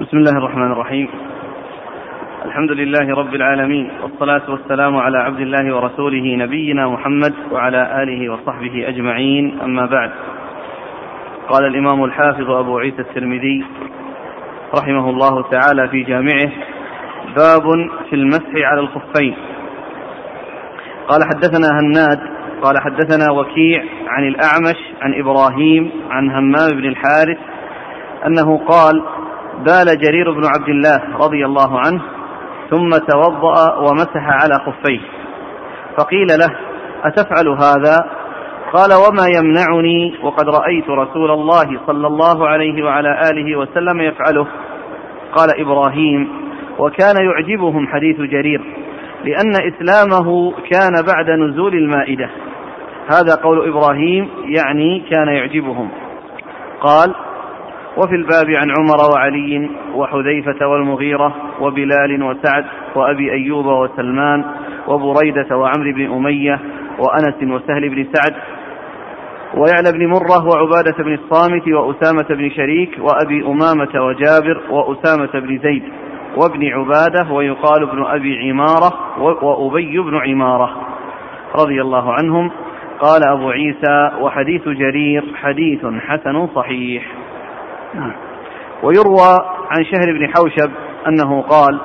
بسم الله الرحمن الرحيم. الحمد لله رب العالمين والصلاة والسلام على عبد الله ورسوله نبينا محمد وعلى آله وصحبه أجمعين أما بعد. قال الإمام الحافظ أبو عيسى الترمذي رحمه الله تعالى في جامعه باب في المسح على الخفين. قال حدثنا هناد قال حدثنا وكيع عن الأعمش عن إبراهيم عن همام بن الحارث أنه قال بال جرير بن عبد الله رضي الله عنه ثم توضأ ومسح على خفيه. فقيل له أتفعل هذا؟ قال وما يمنعني وقد رأيت رسول الله صلى الله عليه وعلى آله وسلم يفعله. قال إبراهيم وكان يعجبهم حديث جرير لأن إسلامه كان بعد نزول المائدة. هذا قول إبراهيم يعني كان يعجبهم. قال وفي الباب عن عمر وعلي وحذيفة والمغيرة وبلال وسعد وأبي أيوب وسلمان وبريدة وعمرو بن أمية وأنس وسهل بن سعد ويعلى بن مرة وعبادة بن الصامت وأسامة بن شريك وأبي أمامة وجابر وأسامة بن زيد وابن عبادة ويقال ابن أبي عمارة وأبي بن عمارة رضي الله عنهم. قال أبو عيسى وحديث جرير حديث حسن صحيح. ويروى عن شهر بن حوشب أنه قال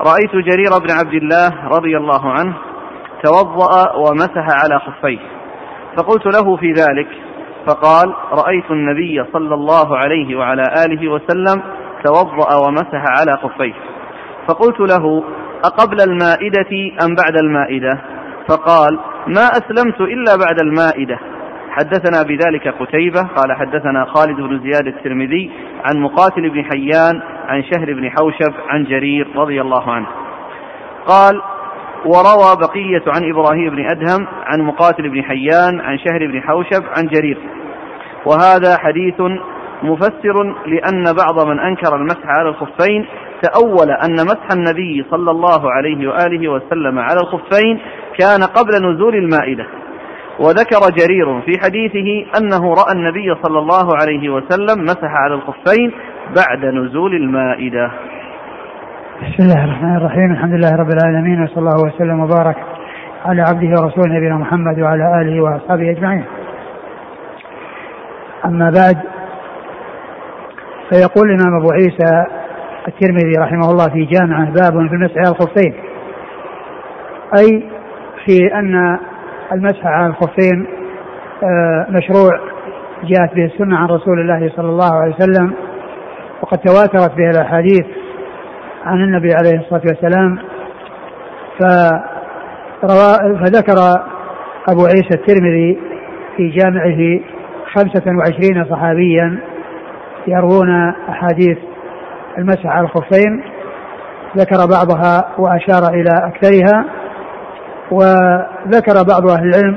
رأيت جرير بن عبد الله رضي الله عنه توضأ ومسح على خفيه. فقلت له في ذلك فقال رأيت النبي صلى الله عليه وعلى آله وسلم توضأ ومسح على خفيه. فقلت له أقبل المائدة أم بعد المائدة؟ فقال ما أسلمت إلا بعد المائدة. حدثنا بذلك قتيبة قال حدثنا خالد بن زياد الترمذي عن مقاتل بن حيان عن شهر بن حوشب عن جرير رضي الله عنه. قال وروى بقية عن إبراهيم بن أدهم عن مقاتل بن حيان عن شهر بن حوشب عن جرير. وهذا حديث مفسر لأن بعض من أنكر المسح على الخفين تأول أن مسح النبي صلى الله عليه وآله وسلم على الخفين كان قبل نزول المائدة. وذكر جرير في حديثه أنه رأى النبي صلى الله عليه وسلم مسح على الخفين بعد نزول المائدة. بسم الله الرحمن الرحيم. الحمد لله رب العالمين وصلى الله وسلم وبارك على عبده ورسوله نبينا محمد وعلى آله وأصحابه أجمعين. أما بعد فيقول الإمام أبو عيسى الترمذي رحمه الله في جامعة باب في المسح على الخفين أي في أن المسح على الخفين آه، مشروع جاءت به السنة عن رسول الله صلى الله عليه وسلم وقد تواترت به الأحاديث عن النبي عليه الصلاة والسلام. فذكر أبو عيسى الترمذي في جامعه خمسة وعشرين صحابيا يروون أحاديث المسح على الخفين ذكر بعضها وأشار إلى أكثرها. وذكر بعض أهل العلم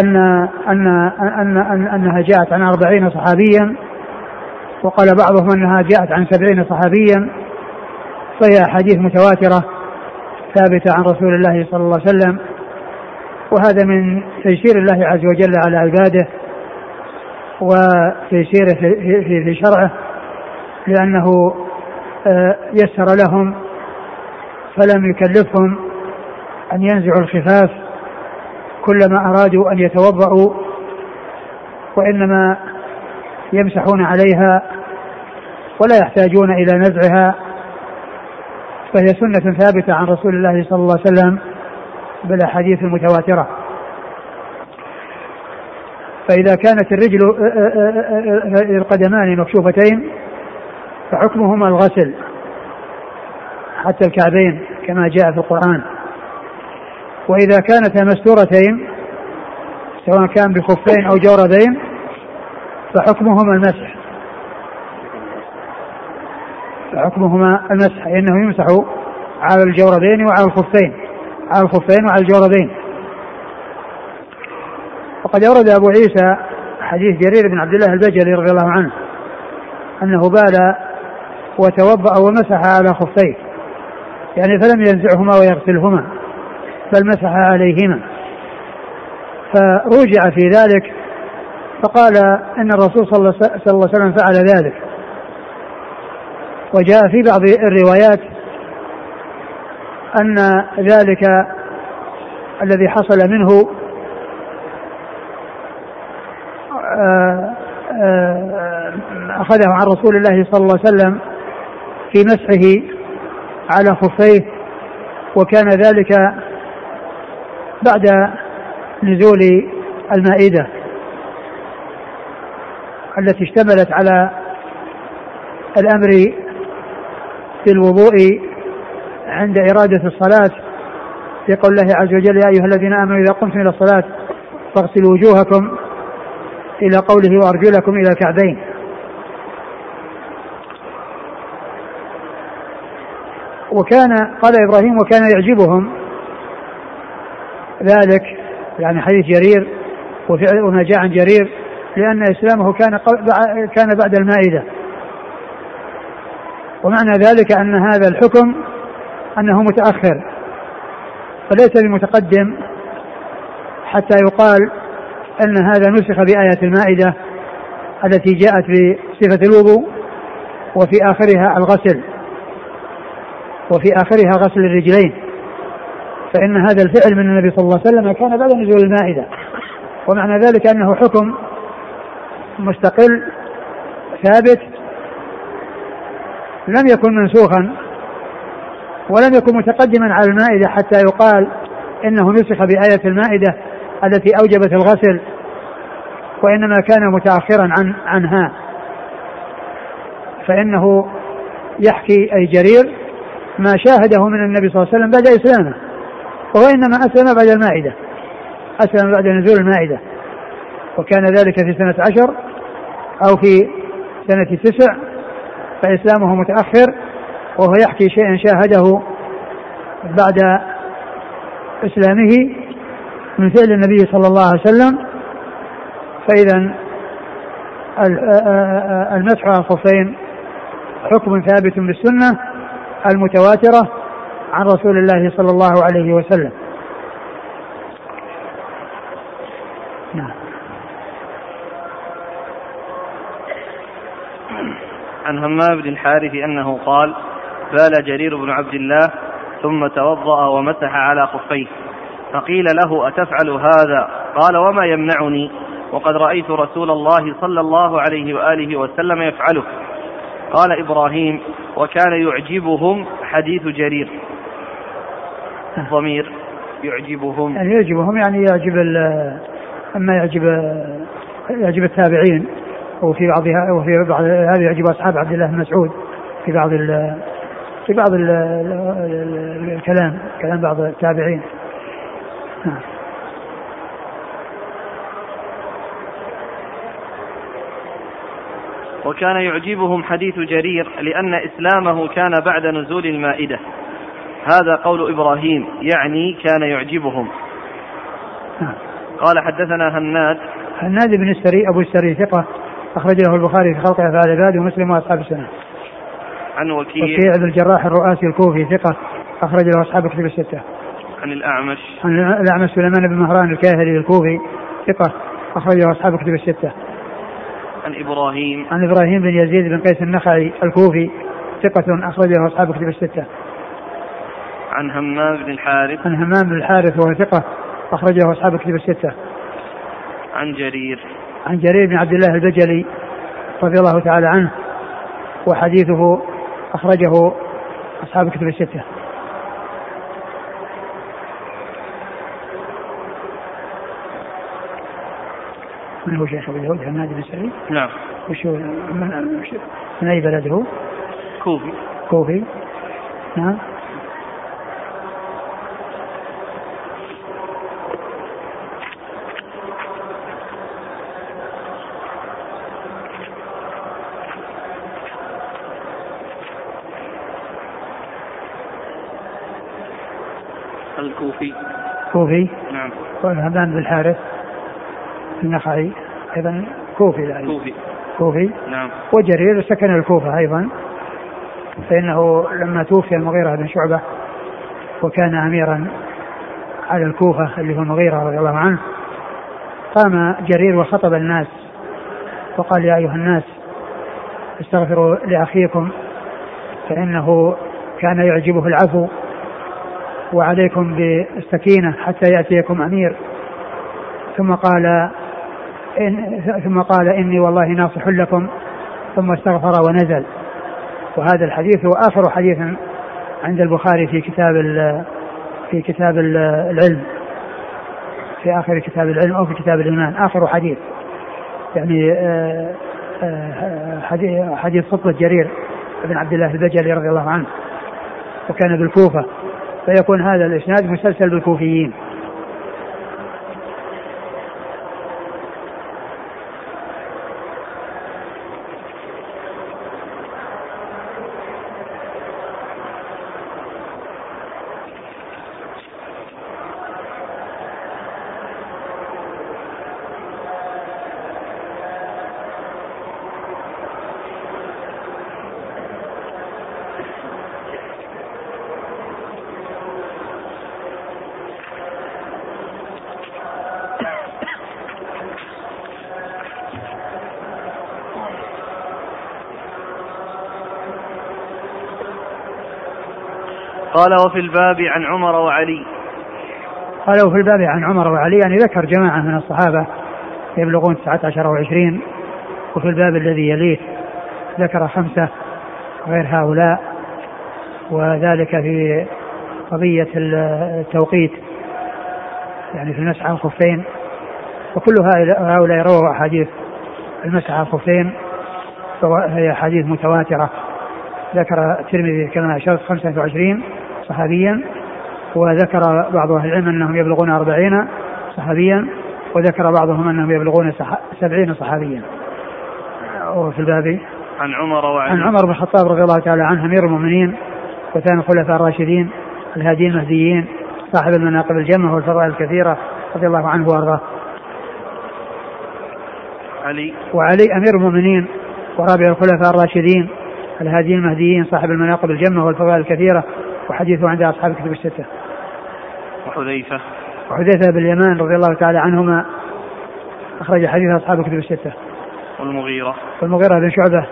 أن أن أن, أن أنها جاءت عن أربعين صحابيا وقال بعضهم أنها جاءت عن سبعين صحابيا فهي أحاديث متواترة ثابتة عن رسول الله صلى الله عليه وسلم وهذا من تيسير الله عز وجل على عباده وتيسيره في, في, شرعه لأنه آه، يسر لهم فلم يكلفهم أن ينزعوا الخفاف كلما أرادوا أن يتوضأوا وإنما يمسحون عليها ولا يحتاجون إلى نزعها. فهي سنة ثابتة عن رسول الله صلى الله عليه وسلم بالأحاديث المتواترة فإذا كانت الرجل القدمان مكشوفتين فحكمهما الغسل حتى الكعبين كما جاء في القرآن. وإذا كانتا مستورتين سواء كان بخفين أو جوربين فحكمهما المسح. فحكمهما المسح إنه يمسح على الجوربين وعلى الخفين على الخفين وعلى الجوربين وقد أورد أبو عيسى حديث جرير بن عبد الله البجلي رضي الله عنه أنه بال وتوضأ ومسح على خفيه. يعني فلم ينزعهما ويغسلهما. بل مسح عليهما. فرجع في ذلك فقال أن الرسول صلى الله عليه وسلم فعل ذلك. وجاء في بعض الروايات أن ذلك الذي حصل منه آه، آه، أخذه عن رسول الله صلى الله عليه وسلم في مسحه على خفيه وكان ذلك بعد نزول المائدة التي اشتملت على الأمر بالوضوء عند إرادة الصلاة في قول الله عز وجل يا أيها الذين آمنوا إذا قمتم إلى الصلاة فاغسلوا وجوهكم إلى قوله وأرجلكم إلى الكعبين. وكان قال إبراهيم وكان يعجبهم ذلك يعني حديث جرير وما جاء عن جرير لأن إسلامه كان كان بعد المائدة. ومعنى ذلك أن هذا الحكم أنه متأخر فليس بمتقدم حتى يقال أن هذا نسخ بآية المائدة التي جاءت بصفة الوضوء وفي آخرها الغسل وفي آخرها غسل الرجلين. فإن هذا الفعل من النبي صلى الله عليه وسلم كان بعد نزول المائدة. ومعنى ذلك أنه حكم مستقل ثابت لم يكن منسوخا ولم يكن متقدما على المائدة حتى يقال إنه نسخ بآية المائدة التي أوجبت الغسل وإنما كان متأخرا عن عنها. فإنه يحكي أي جرير ما شاهده من النبي صلى الله عليه وسلم بعد إسلامه. وهو إنما أسلم بعد المائدة. أسلم بعد نزول المائدة. وكان ذلك في سنة عشر أو في سنة تسع فإسلامه متأخر وهو يحكي شيئا شاهده بعد إسلامه من فعل النبي صلى الله عليه وسلم. فإذا المسح على الخفين حكم ثابت بالسنة المتواترة. عن رسول الله صلى الله عليه وسلم. نعم. عن همام بن الحارث أنه قال بال جرير بن عبد الله ثم توضأ ومسح على خفيه. فقيل له أتفعل هذا؟ قال وما يمنعني؟ وقد رأيت رسول الله صلى الله عليه وآله وسلم يفعله. قال إبراهيم وكان يعجبهم حديث جرير. الضمير يعجبهم يعني يعجبهم يعني يعجب أما يعجب يعجب التابعين وفي بعضها وفي بعض هذا يعجب أصحاب عبد الله بن مسعود في بعض ال في بعض ال الكلام كلام بعض التابعين. وكان يعجبهم حديث جرير لأن إسلامه كان بعد نزول المائدة هذا قول إبراهيم يعني كان يعجبهم. قال حدثنا هناد. هناد بن السري أبو السري ثقة أخرج له البخاري في خلق أفعال العباد ومسلم وأصحاب السنة. عن وكيع. وكيع بن الجراح الرؤاسي الكوفي ثقة أخرج له أصحاب كتب الستة. عن الأعمش. عن الأعمش سليمان بن مهران الكاهلي الكوفي ثقة أخرجه أصحاب كتب الستة. عن إبراهيم. عن إبراهيم بن يزيد بن قيس النخعي الكوفي ثقة أخرجه أصحاب كتب الستة. عن همام بن الحارث. عن همام بن الحارث وهو ثقة أخرجه أصحاب كتب الستة. عن جرير. عن جرير بن عبد الله البجلي رضي الله تعالى عنه وحديثه أخرجه أصحاب كتب الستة. من هو شيخ أبي داود؟ حماد بن سعيد؟ نعم. وش هو؟ من, من أي بلد هو؟ كوفي. كوفي. نعم الكوفي كوفي. نعم. همام بن الحارث النخعي. أيضا كوفي يعني. كوفي. كوفي. نعم. وجرير سكن الكوفة أيضا. فإنه لما توفي المغيرة بن شعبة وكان اميرا على الكوفة اللي هو المغيرة رضي الله عنه قام جرير وخطب الناس وقال يا أيها الناس استغفروا لأخيكم فإنه كان يعجبه العفو وعليكم بالسكينة حتى يأتيكم أمير. ثم قال إن ثم قال إني والله ناصح لكم. ثم استغفر ونزل. وهذا الحديث هو آخر حديث عند البخاري في كتاب في كتاب العلم. في آخر كتاب العلم أو في كتاب الإيمان. آخر حديث. يعني آه، آه، حديث حديث خطبة جرير بن عبد الله البجلي رضي الله عنه. وكان بالكوفة. فيكون هذا الإسناد مسلسل بالكوفيين. قال وفي الباب عن عمر وعلي. قال وفي الباب عن عمر وعلي يعني ذكر جماعة من الصحابة يبلغون تسعة عشر وعشرين وفي الباب الذي يليه ذكر خمسة غير هؤلاء وذلك في قضية التوقيت يعني في المسح على الخفين وكل هؤلاء رووا أحاديث المسح على الخفين فهي أحاديث متواترة. ذكر الترمذي كما أشرت 25 صحابيا وذكر بعض أهل العلم أنهم يبلغون أربعين صحابيا وذكر بعضهم أنهم يبلغون سبعين صحابيا. وفي الباب. عن عمر وعن عن عمر بن الخطاب رضي الله تعالى عنه أمير المؤمنين وثاني الخلفاء الراشدين الهاديين المهديين صاحب المناقب الجمة والفضائل الكثيرة رضي الله عنه وأرضاه. علي. وعلي أمير المؤمنين ورابع الخلفاء الراشدين الهاديين المهديين صاحب المناقب الجمة والفضائل الكثيرة وحديثه عند أصحاب الكتب الستة. وحذيفة. وحذيفة بن اليمان رضي الله تعالى عنهما أخرج حديث أصحاب الكتب الستة. والمغيرة. والمغيرة بن شعبة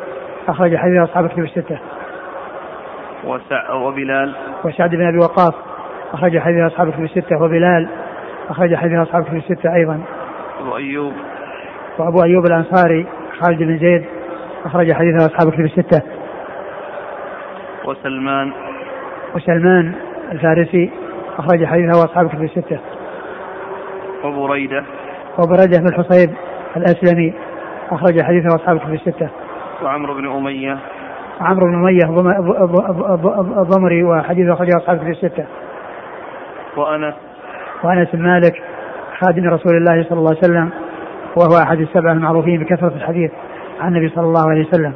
أخرج حديث أصحاب الكتب الستة. وسع وبلال. وسعد بن أبي وقاص أخرج حديث أصحاب الكتب الستة. وبلال أخرج حديث أصحاب الكتب الستة أيضا. أبو أيوب. وأبو أيوب الأنصاري خالد بن زيد أخرج حديث أصحاب الكتب الستة. وسلمان. وسلمان الفارسي أخرج حديثه أصحاب الكتب الستة. وبريدة وبريدة بن الحصيب الأسلمي أخرج حديثه أصحاب الكتب الستة. وعمرو بن أمية عمرو بن أمية الضمري وحديثه أخرجه أصحاب الكتب الستة. وأنس وأنس بن مالك خادم رسول الله صلى الله عليه وسلم وهو أحد السبعة المعروفين بكثرة الحديث عن النبي صلى الله عليه وسلم.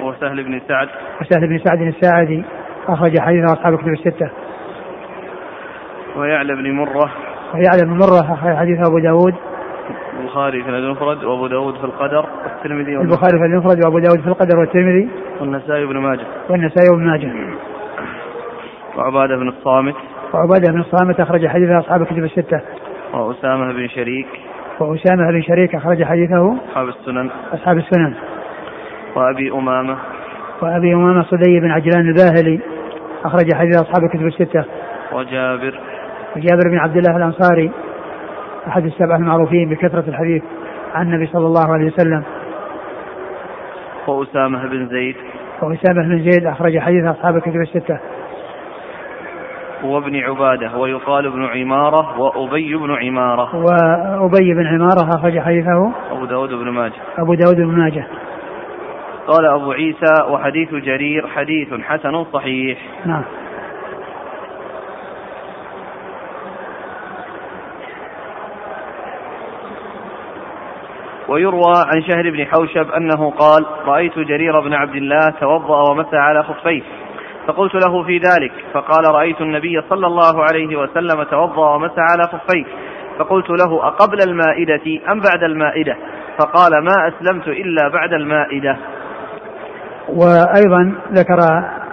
وسهل بن سعد وسهل بن سعد الساعدي أخرج حديث أصحاب الكتب الستة. ويعلى بن مرة ويعلى بن مرة أخرج حديث أبو داود. البخاري في المفرد وأبو داود في القدر والترمذي البخاري في المفرد وأبو داود في القدر والترمذي. والنسائي بن ماجه. والنسائي بن ماجه. وعبادة بن الصامت. وعبادة بن الصامت أخرج حديث أصحاب الكتب الستة. وأسامة بن شريك. وأسامة بن شريك أخرج حديثه أصحاب السنن. أصحاب السنن. وأبي أمامة. وأبي أمامة صدي بن عجلان الباهلي. أخرج حديث أصحاب الكتب الستة. وجابر. وجابر بن عبد الله الأنصاري أحد السبعة المعروفين بكثرة الحديث عن النبي صلى الله عليه وسلم. وأسامة بن زيد. وأسامة بن زيد أخرج حديث أصحاب الكتب الستة. وابن عبادة ويقال ابن عمارة وأبي بن عمارة. وأبي بن عمارة أخرج حديثه. أبو داود بن ماجه. أبو داود بن ماجه. قال أبو عيسى وحديث جرير حديث حسن صحيح. نعم. ويروى عن شهر بن حوشب أنه قال رأيت جرير بن عبد الله توضأ ومسى على خفيه فقلت له في ذلك فقال رأيت النبي صلى الله عليه وسلم توضأ ومسى على خفيه فقلت له أقبل المائدة أم بعد المائدة؟ فقال ما أسلمت إلا بعد المائدة. وأيضا ذكر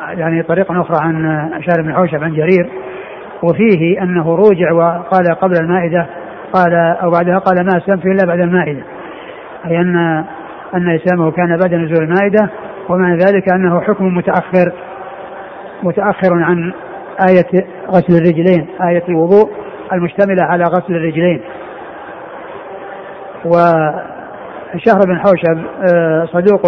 يعني طريقا أخرى عن شهر بن حوشب عن جرير وفيه أنه روجع وقال قبل المائدة قال أو بعدها قال ما أسلمت إلا بعد المائدة. أي أن أن إسلامه كان بعد نزول المائدة ومع ذلك أنه حكم متأخر متأخر عن آية غسل الرجلين آية الوضوء المشتملة على غسل الرجلين. وشهر بن حوشب آه، صدوق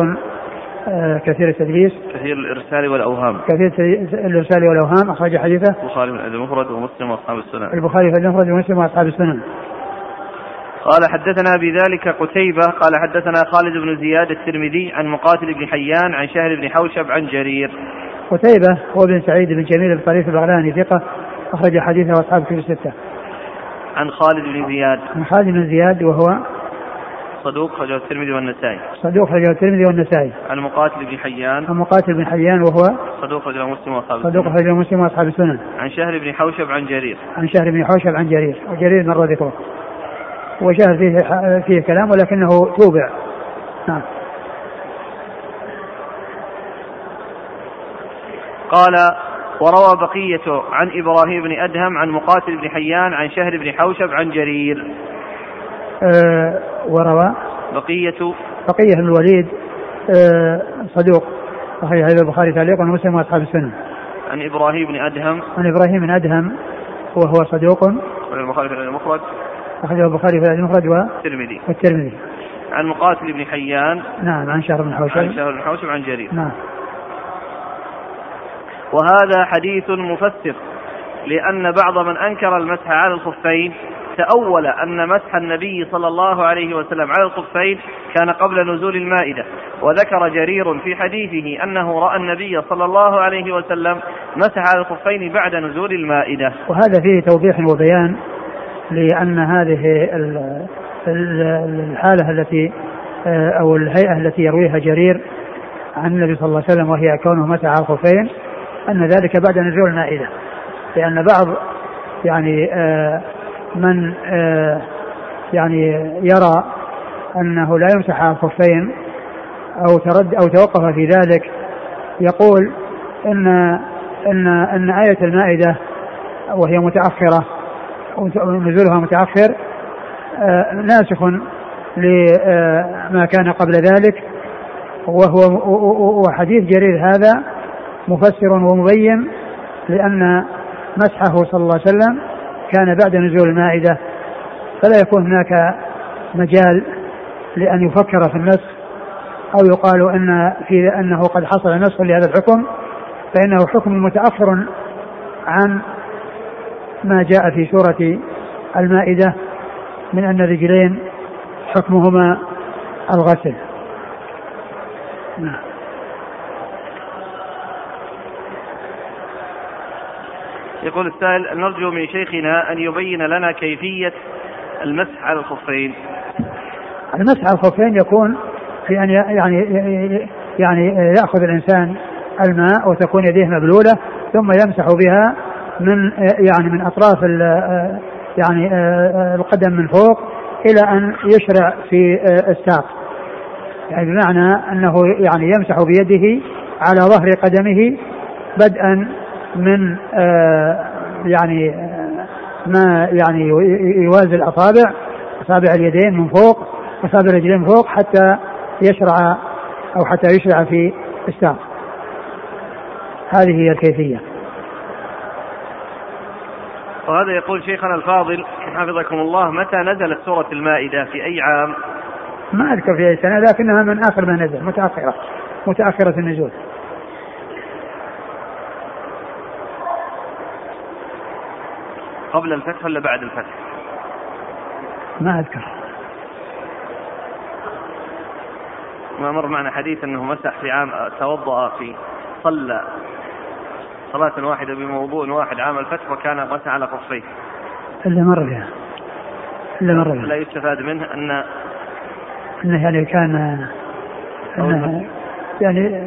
كثير التدليس. كثير الإرسال والأوهام. كثير الإرسال والأوهام أخرج حديثه. البخاري في المفرد ومسلم وأصحاب السنن. البخاري في المفرد ومسلم وأصحاب السنن. قال حدثنا بذلك قتيبة قال حدثنا خالد بن زياد الترمذي عن مقاتل بن حيان عن شهر بن حوشب عن جرير. قتيبة هو بن سعيد بن جميل الطريف البغلاني ثقة أخرج حديثه أصحاب كتب الستة. عن خالد بن زياد. عن خالد بن زياد وهو صدوق خرجه الترمذي والنسائي. صدوق خرجه الترمذي والنسائي. عن مقاتل بن حيان. عن مقاتل بن حيان وهو صدوق خرجه مسلم وأصحاب. صدوق خرجه مسلم وأصحاب السنن. عن شهر بن حوشب عن جرير. عن شهر بن حوشب عن جرير، وجرير مر ذكره. وشهر فيه فيه كلام ولكنه توبع. نعم. قال وروى بقية عن إبراهيم بن أدهم عن مقاتل بن حيان عن شهر بن حوشب عن جرير أه وروى. بقية. بقية بن الوليد أه صدوق. صحيح هذا البخاري تعليقا ومسلم وأصحاب السنن عن إبراهيم بن أدهم. عن إبراهيم بن أدهم وهو صدوق. البخاري في المفرد أخرجه البخاري في المفرد والترمذي والترمذي عن مقاتل بن حيان. نعم عن شهر بن حوشب. عن شهر بن حوشب عن جرير. نعم. وهذا حديث مفسر لأن بعض من أنكر المسح على الخفين. تأول أن مسح النبي صلى الله عليه وسلم على الخفين كان قبل نزول المائدة. وذكر جرير في حديثه أنه رأى النبي صلى الله عليه وسلم مسح على الخفين بعد نزول المائدة. وهذا فيه توضيح وبيان لأن هذه الحالة التي أو الهيئة التي يرويها جرير عن النبي صلى الله عليه وسلم وهي كونه مسح على الخفين أن ذلك بعد نزول المائدة. لأن بعض يعني آه من آه يعني يرى أنه لا يمسح على الخفين أو ترد أو توقف في ذلك يقول إن إن إن آية المائدة وهي متأخرة ونزولها متأخر آه ناسخ لما كان قبل ذلك وهو وحديث جرير هذا مفسر ومبين لأن مسحه صلى الله عليه وسلم كان بعد نزول المائدة فلا يكون هناك مجال لأن يفكر في النسخ أو يقال أن في أنه قد حصل نسخ لهذا الحكم فإنه حكم متأخر عن ما جاء في سورة المائدة من أن الرجلين حكمهما الغسل. نعم. يقول السائل نرجو من شيخنا أن يبين لنا كيفية المسح على الخفين. المسح على الخفين يكون في أن يعني يعني يأخذ الإنسان الماء وتكون يديه مبلولة ثم يمسح بها من يعني من أطراف يعني القدم من فوق إلى أن يشرع في الساق. يعني بمعنى أنه يعني يمسح بيده على ظهر قدمه بدءا من آه يعني آه ما يعني يوازي الأصابع أصابع اليدين من فوق أصابع الرجلين من فوق حتى يشرع أو حتى يشرع في الساق هذه هي الكيفية. وهذا يقول شيخنا الفاضل حفظكم الله متى نزلت سورة المائدة؟ في أي عام؟ ما أذكر في أي سنة لكنها من آخر ما نزل متأخرة متأخرة النزول. قبل الفتح ولا بعد الفتح؟ ما أذكر. ما مر معنا حديث أنه مسح في عام توضأ في صلى صلاة واحدة بموضوع واحد عام الفتح وكان مسح على خفيه. إلا مر بها. إلا مر بها. لا يستفاد منه أن أنه يعني كان أنه يعني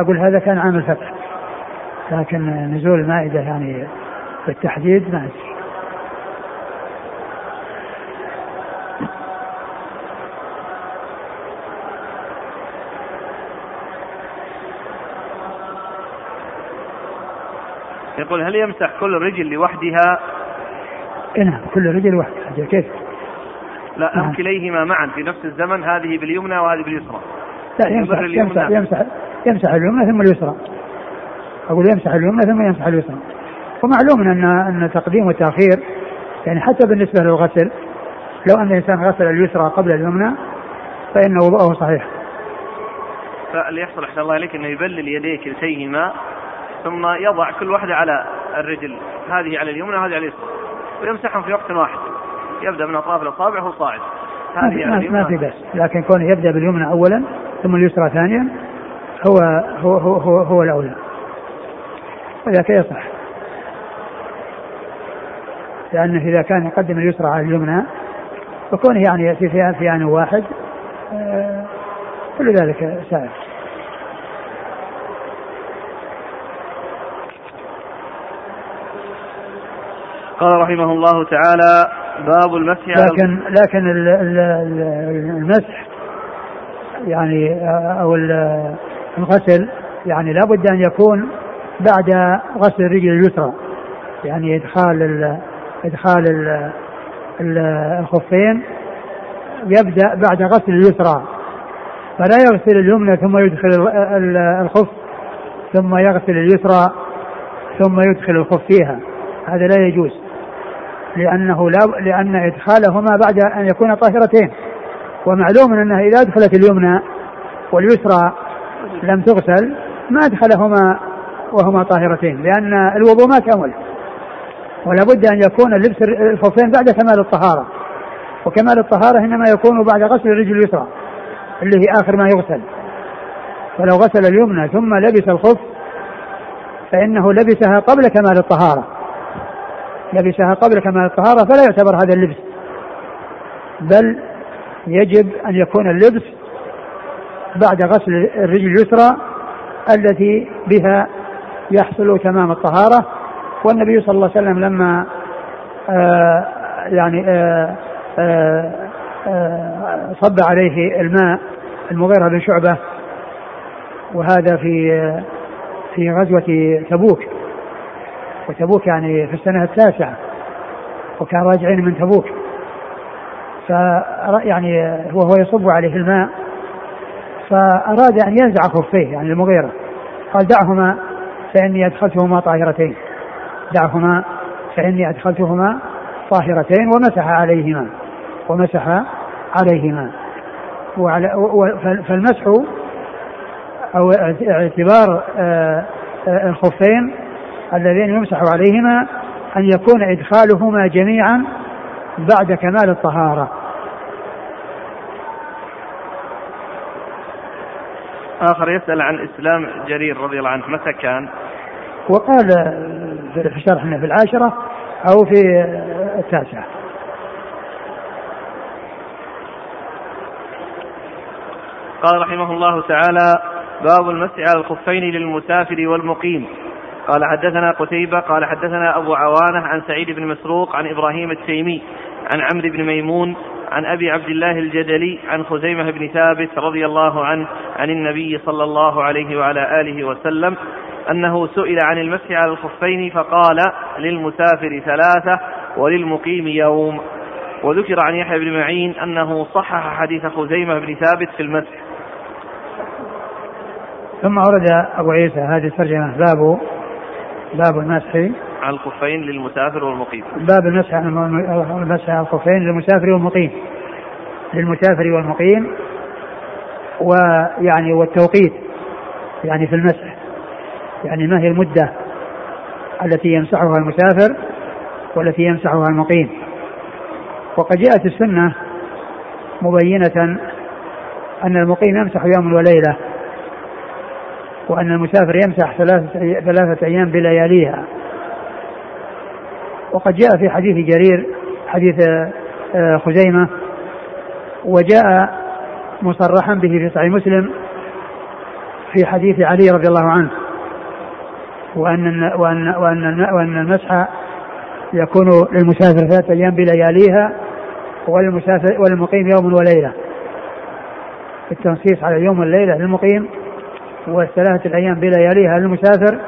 أقول هذا كان عام الفتح. لكن نزول المائدة يعني بالتحديد ما أدري يقول هل يمسح كل رجل لوحدها؟ نعم كل رجل لوحدها كيف؟ لا نعم. كليهما معا في نفس الزمن هذه باليمنى وهذه باليسرى لا يمسح يمسح يمسح, يمسح اليمنى ثم اليسرى أقول يمسح اليمنى ثم يمسح اليسرى ومعلوم أن أن تقديم وتأخير يعني حتى بالنسبة للغسل لو أن الإنسان غسل اليسرى قبل اليمنى فإن وضوءه صحيح. فاللي يحصل أحسن الله عليك أنه يبلل يديه كلتيهما ثم يضع كل واحدة على الرجل هذه على اليمنى وهذه على اليسرى ويمسحهم في وقت واحد. يبدأ من أطراف الأصابع وهو صاعد. هذه ما, ما في بس لكن كونه يبدأ باليمنى أولا ثم اليسرى ثانيا هو هو هو هو, هو الأولى. وذاك يصح. لأنه إذا كان يقدم اليسرى على اليمنى فكونه يعني يأتي في في آن واحد آه، كل ذلك سائر قال رحمه الله تعالى باب المسح لكن لكن المسح يعني آه، أو الغسل يعني لابد أن يكون بعد غسل الرجل اليسرى يعني إدخال ال إدخال ال الخفين يبدأ بعد غسل اليسرى فلا يغسل اليمنى ثم يدخل الخف ثم يغسل اليسرى ثم يدخل الخف فيها. هذا لا يجوز لأنه لا لأن إدخالهما بعد أن يكون طاهرتين. ومعلوم أنها إذا أدخلت اليمنى واليسرى لم تغسل ما أدخلهما وهما طاهرتين لأن الوضوء ما كمل. ولا بد أن يكون اللبس الخفين بعد كمال الطهارة. وكمال الطهارة إنما يكون بعد غسل الرجل اليسرى اللي هي آخر ما يغسل. فلو غسل اليمنى ثم لبس الخف فإنه لبسها قبل كمال الطهارة. لبسها قبل كمال الطهارة فلا يعتبر هذا اللبس. بل يجب أن يكون اللبس بعد غسل الرجل اليسرى التي بها يحصل تمام الطهارة والنبي صلى الله عليه وسلم لما آه يعني آه آه آه صب عليه الماء المغيرة بن شعبة وهذا في في غزوة تبوك. وتبوك يعني في السنة التاسعة وكان راجعين من تبوك. ف يعني وهو يصب عليه الماء فأراد أن ينزع خفيه يعني المغيرة. قال دعهما فإني أدخلتهما طاهرتين. دعهما فإني أدخلتهما طاهرتين ومسح عليهما ومسح عليهما وعلى فالمسح أو اعتبار آه، آه، الخفين اللذين يمسح عليهما أن يكون إدخالهما جميعا بعد كمال الطهارة آخر يسأل عن إسلام جرير رضي الله عنه متى كان؟ وقال في شرحنا في العاشرة أو في التاسعة. قال رحمه الله تعالى باب المسح على الخفين للمسافر والمقيم. قال حدثنا قتيبة قال حدثنا أبو عوانة عن سعيد بن مسروق عن إبراهيم التيمي عن عمرو بن ميمون عن أبي عبد الله الجدلي عن خزيمة بن ثابت رضي الله عنه عن النبي صلى الله عليه وعلى آله وسلم أنه سئل عن المسح على الخفين فقال للمسافر ثلاثة وللمقيم يوم. وذكر عن يحيى بن معين أنه صحح حديث خزيمة بن ثابت في المسح. ثم ورد أبو عيسى هذه الترجمة باب باب المسح. على الخفين للمسافر والمقيم. باب المسح على المسح على الخفين للمسافر والمقيم. للمسافر والمقيم ويعني والتوقيت يعني في المسح. يعني ما هي المدة التي يمسحها المسافر والتي يمسحها المقيم. وقد جاءت السنة مبينة أن المقيم يمسح يوم وليلة وأن المسافر يمسح ثلاثة, ثلاثة أيام بلياليها. وقد جاء في حديث جرير حديث آه، خزيمة وجاء مصرحا به في صحيح مسلم في حديث علي رضي الله عنه. وأن وأن وأن وأن المسح يكون للمسافر ثلاثة أيام بلياليها وللمسافر وللمقيم يوم وليلة. التنصيص على يوم والليلة للمقيم والثلاثة الأيام بلياليها للمسافر.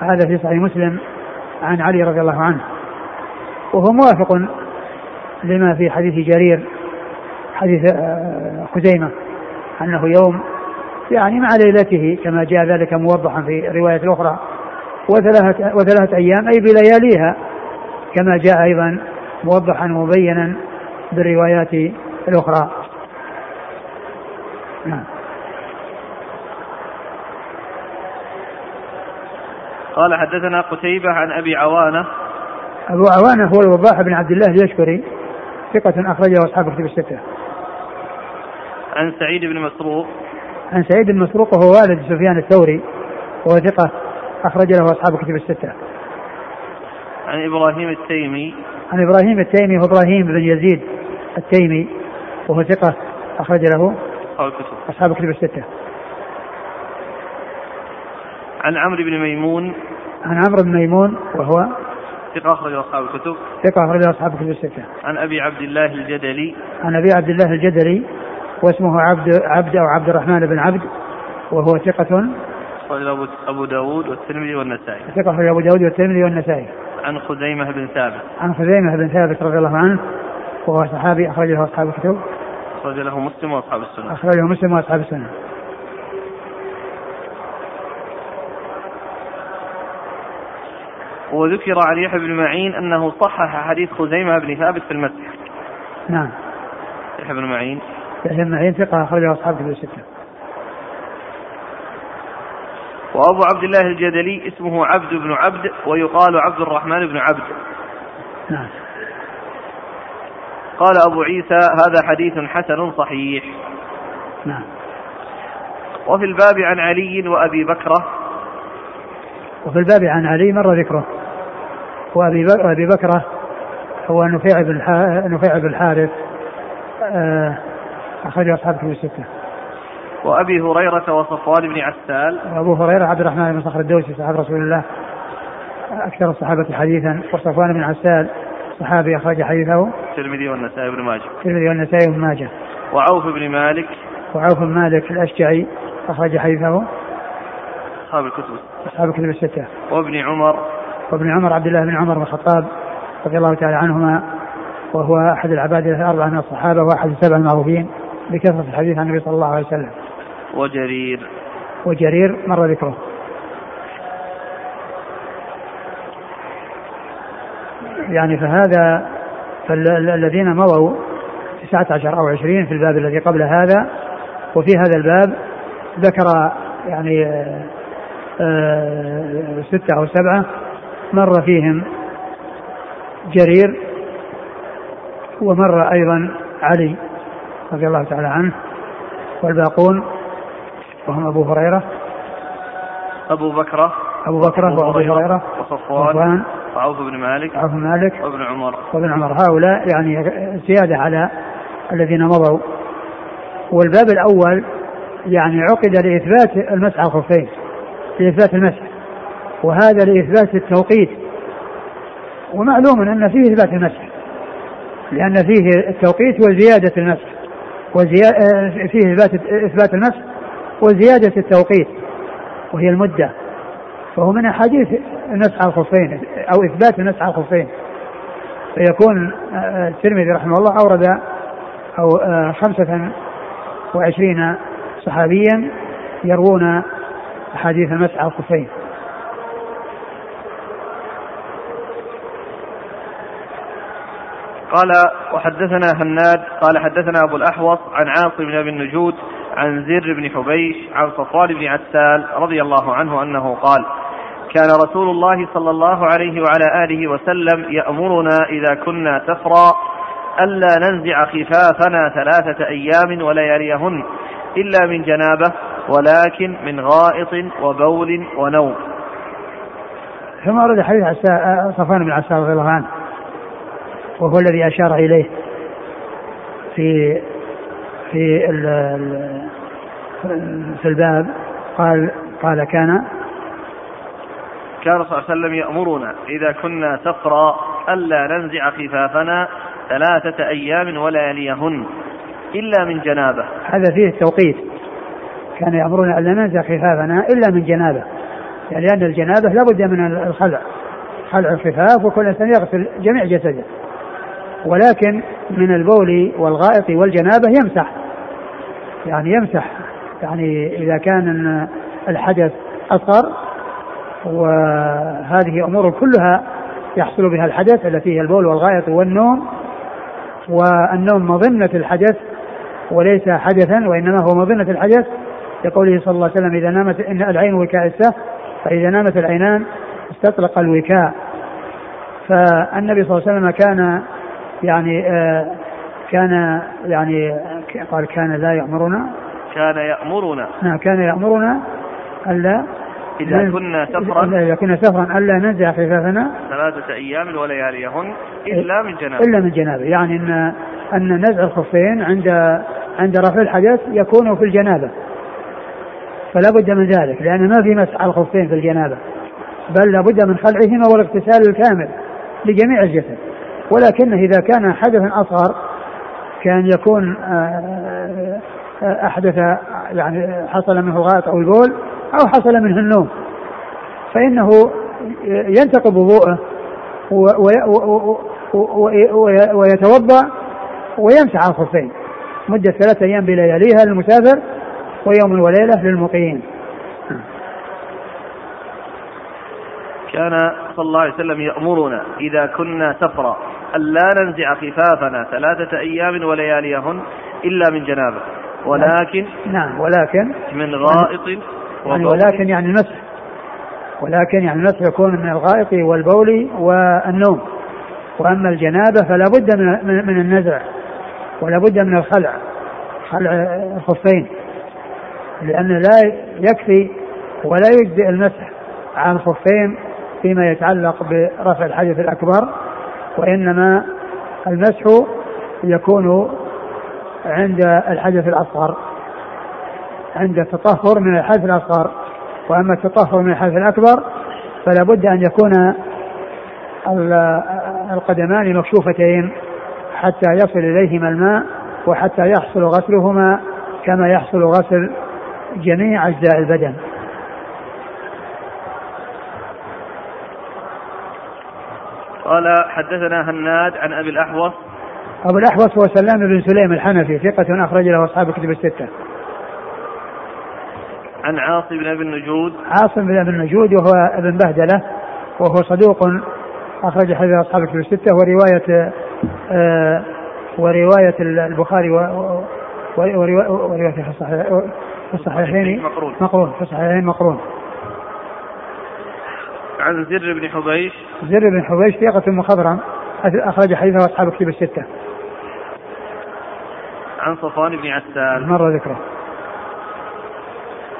هذا في صحيح مسلم عن علي رضي الله عنه. وهو موافق لما في حديث جرير حديث آه، خزيمة أنه يوم يعني مع ليلته كما جاء ذلك موضحا في الرواية الأخرى وثلاثة, وثلاثة أيام أي بلياليها كما جاء أيضا موضحا ومبينا بالروايات الأخرى. نعم. قال حدثنا قتيبة عن أبي عوانة. أبو عوانة هو الوضاح بن عبد الله اليشكري ثقة أخرجه أصحاب كتب الستة. عن سعيد بن مسروق. عن سعيد بن مسروق وهو والد سفيان الثوري وهو ثقة أخرج له أصحاب كتب الستة. عن إبراهيم التيمي. عن إبراهيم التيمي هو إبراهيم بن يزيد التيمي وهو ثقة أخرج له أصحاب الكتب. الستة. عن عمرو بن ميمون. عن عمرو بن ميمون وهو ثقة أخرج أصحاب الكتب. ثقة أخرج أصحاب الكتب الستة. عن أبي عبد الله الجدلي. عن أبي عبد الله الجدلي واسمه عبد عبد أو عبد الرحمن بن عبد وهو ثقة. أخرج أبو داود والترمذي والنسائي. ثقة أخرج أبو داود والترمذي والنسائي. عن خزيمة بن ثابت. عن خزيمة بن ثابت رضي الله عنه وهو صحابي أخرج له أصحاب الكتب. أخرج له مسلم وأصحاب السنة. أخرجه مسلم وأصحاب السنة. وذكر عن يحيى بن معين أنه صحح حديث خزيمة بن ثابت في المسح نعم. يحيى بن معين. يحيى بن معين ثقة أخرجه أصحاب كتب الستة. وأبو عبد الله الجدلي اسمه عبد بن عبد ويقال عبد الرحمن بن عبد. نعم. قال أبو عيسى هذا حديث حسن صحيح. نعم. وفي الباب عن علي وأبي بكرة. وفي الباب عن علي مر ذكره. وأبي بكر أبي بكرة هو نفيع بن نفيع بن الحارث. آه، أخرج أصحاب كتب الستة. وأبي هريرة وصفوان بن عسال. وأبو هريرة عبد الرحمن بن صخر الدوسي صحابة رسول الله أكثر الصحابة حديثا وصفوان بن عسال صحابي أخرج حديثه. الترمذي والنسائي بن ماجه. الترمذي والنسائي بن ماجه. وعوف بن مالك. وعوف بن مالك الأشجعي أخرج حديثه. أصحاب الكتب. أصحاب الكتب الستة. وابن عمر. وابن عمر عبد الله بن عمر بن الخطاب رضي الله تعالى عنهما وهو أحد العباد الأربعة من الصحابة واحد السبع المعروفين بكثرة الحديث عن النبي صلى الله عليه وسلم. وجرير وجرير مر ذكره. يعني فهذا فالذين مضوا 19 أو 20 في الباب الذي قبل هذا وفي هذا الباب ذكر يعني آه، آه، ستة أو سبعة مر فيهم جرير ومر أيضا علي رضي الله تعالى عنه والباقون وهم أبو هريرة. أبو بكرة أبو بكرة وأبو هريرة وصفوان. وعوف بن مالك. عوف بن مالك وابن عمر. وابن عمر. هؤلاء يعني زيادة على الذين مضوا. والباب الأول يعني عقد لإثبات المسح على الخفين لإثبات المسح وهذا لإثبات التوقيت. ومعلوم أن فيه إثبات المسح لأن فيه التوقيت وزيادة المسح. فيه إثبات إثبات المسح وزيادة التوقيت وهي المدة. فهو من أحاديث المسح على الخفين أو إثبات المسح على الخفين. فيكون الترمذي رحمه الله أورد أو خمسة وعشرين صحابيا يروون أحاديث المسح على الخفين. قال وحدثنا هناد قال حدثنا أبو الأحوص عن عاصم بن أبي النجود عن زر بن حبيش عن صفوان بن عسال رضي الله عنه أنه قال كان رسول الله صلى الله عليه وعلى آله وسلم يأمرنا إذا كنا سفرا ألا ننزع خفافنا ثلاثة أيام ولياليهن إلا من جنابة ولكن من غائط وبول ونوم. ثم ورد حديث صفوان بن عسال رضي الله عنه. وهو الذي أشار إليه في في في الباب. قال قال كان كان صلى الله عليه وسلم يأمرنا إذا كنا سفرا ألا ننزع خفافنا ثلاثة أيام ولياليهن إلا من جنابة. هذا فيه التوقيت. كان يأمرنا ألا ننزع خفافنا إلا من جنابة. يعني لأن الجنابة لابد من الخلع خلع الخفاف وكل إنسان يغسل جميع جسده. ولكن من البول والغائط والجنابة يمسح. يعني يمسح. يعني إذا كان الحدث أصغر وهذه أمور كلها يحصل بها الحدث التي هي البول والغائط والنوم. والنوم مظنة الحدث وليس حدثا وإنما هو مظنة الحدث. لقوله صلى الله عليه وسلم إذا نامت إن العين وكاء السه فإذا نامت العينان استطلق الوكاء. فالنبي صلى الله عليه وسلم كان يعني آه كان يعني قال كان لا يأمرنا. كان يأمرنا. نعم كان يأمرنا ألا إذا كنا سفرا. إذا كنا سفرا ألا ننزع خفافنا. ثلاثة أيام ولياليهن إلا من جنابه. إلا من جنابه. يعني أن أن نزع الخفين عند عند رفع الحدث يكون في الجنابة. فلا بد من ذلك لأن ما في مسح على الخفين في الجنابة بل لابد من خلعهما والاغتسال الكامل لجميع الجسد. ولكن إذا كان حدثا أصغر كان يكون آه، آه، أحدث يعني حصل منه الغائط أو البول أو حصل منه النوم. فإنه ينتقض وضوءه ويتوضأ ويمسح على الخفين مدة ثلاثة أيام بلياليها للمسافر ويوم وليلة للمقيم. كان صلى الله عليه وسلم يأمرنا إذا كنا سفرا ألا ننزع خفافنا ثلاثة أيام ولياليهن إلا من جنابة. ولكن نعم ولكن من غائط يعني ولكن يعني المسح. ولكن يعني المسح يكون من الغائط والبول والنوم. وأما الجنابة فلا بد من من النزع ولا بد من الخلع خلع الخفين لأن لا يكفي ولا يجزئ المسح عن الخفين فيما يتعلق برفع الحدث الأكبر وإنما المسح يكون عند الحدث الأصغر عند التطهر من الحدث الأصغر. وأما التطهر من الحدث الأكبر فلا بد أن يكون القدمان مكشوفتين حتى يصل إليهما الماء وحتى يحصل غسلهما كما يحصل غسل جميع أجزاء البدن. قال حدثنا هناد عن أبي الأحوص. أبو الأحوص هو سلام بن سليم الحنفي ثقة أخرج له أصحاب الكتب الستة. عن عاصم بن أبي النجود. عاصم بن أبي النجود وهو ابن بهدلة وهو صدوق أخرج حديث أصحاب الكتب الستة ورواية آه ورواية البخاري ورواية في الصحيحين. مقرون. مقرون في الصحيحين مقرون. عن زر بن حبيش. زر بن حبيش ثقة مخضرم أخرج حديثه أصحاب الكتب الستة. عن صفوان بن عسال. مر ذكره.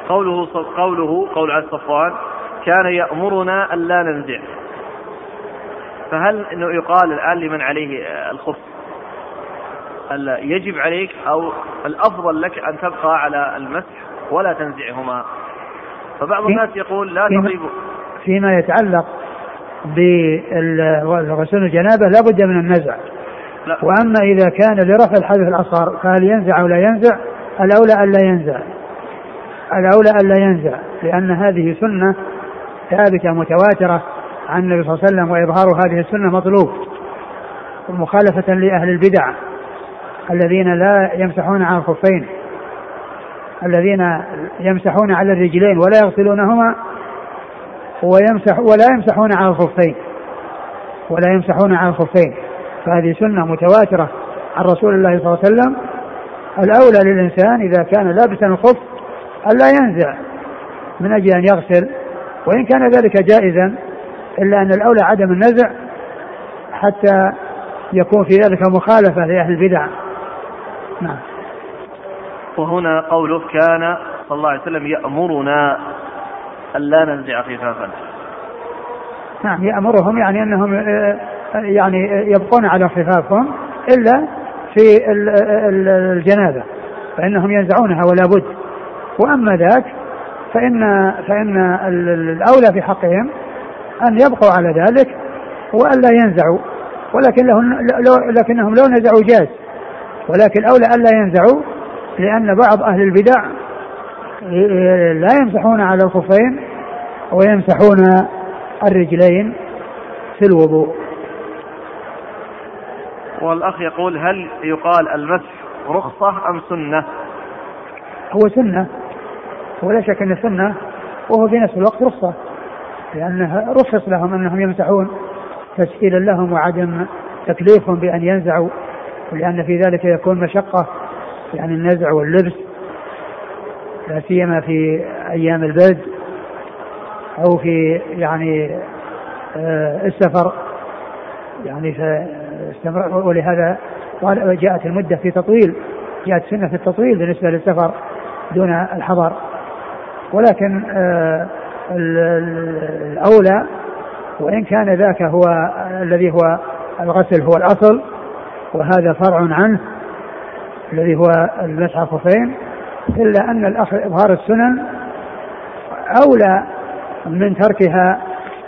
قوله قوله قول عن صفوان كان يأمرنا ألا ننزع. فهل إنه يقال الآن لمن عليه الخف ألا يجب عليك أو الأفضل لك أن تبقى على المسح ولا تنزعهما؟ فبعض الناس يقول لا تطيب فيما يتعلق بغسل الجنابة لا بد من النزع. لا. وأما إذا كان لرفع الحدث الأصغر فهل ينزع أو لا ينزع؟ الأولى أن لا ينزع. الأولى ألا ينزع لأن هذه سنة ثابتة متواترة عن النبي صلى الله عليه وسلم وإظهار هذه السنة مطلوب مخالفة لأهل البدع الذين لا يمسحون على الخفين الذين يمسحون على الرجلين ولا يغسلونهما ويمسح ولا يمسحون على الخفين ولا يمسحون على الخفين فهذه سنة متواترة عن رسول الله صلى الله عليه وسلم. الأولى للإنسان إذا كان لابسا الخف ألا ينزع من أجل أن يغسل وإن كان ذلك جائزا إلا أن الأولى عدم النزع حتى يكون في ذلك مخالفة لأهل البدع. نعم. وهنا قوله كان صلى الله عليه وسلم يأمرنا ألا ننزع خفافا نعم. يأمرهم يعني أنهم آه، يعني يبقون على خفافهم إلا في الجنابة فإنهم ينزعونها ولا بد. وأما ذاك فإن فإن الأولى في حقهم أن يبقوا على ذلك والا ينزعوا. ولكن لهم لو لكنهم لو نزعوا جاز. ولكن الأولى الا ينزعوا لأن بعض أهل البدع لا يمسحون على الخفين ويمسحون الرجلين في الوضوء. والأخ يقول هل يقال المسح رخصة أم سنة؟ هو سنة ولا شك أن السنة وهو في نفس الوقت رخصة لأنها رخص لهم أنهم يمسحون تسهيلا لهم وعدم تكليفهم بأن ينزعوا ولأن في ذلك يكون مشقة يعني النزع واللبس لا سيما في أيام البرد أو في يعني آه، السفر. يعني ولهذا جاءت المدة في تطويل جاءت سنة في التطويل بالنسبة للسفر دون الحضر. ولكن آه، الأولى وإن كان ذاك هو الذي هو الغسل هو الأصل وهذا فرع عنه الذي هو المسح الخفين إلا أن الأخ إظهار السنن أولى من تركها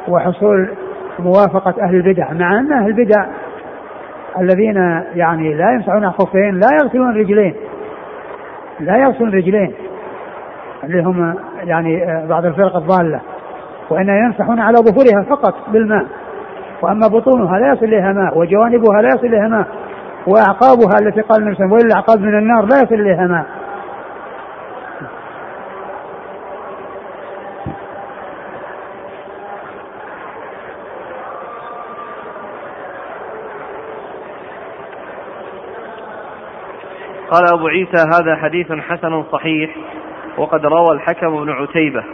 وحصول موافقة أهل البدع مع أن أهل البدع الذين يعني لا يمسحون الخفين لا يغسلون الرجلين لا يغسلون الرجلين اللي هم يعني آه، بعض الفرق الضالة وإنما يمسحون على ظهورها فقط بالماء وأما بطونها لا يصل إليها ماء وجوانبها لا يصل إليها ماء وأعقابها التي قال النبي صلى الله عليه وسلم والأعقاب من النار لا يصل إليها ماء. قال أبو عيسى هذا حديث حسن صحيح وقد روى الحكم بن عتيبة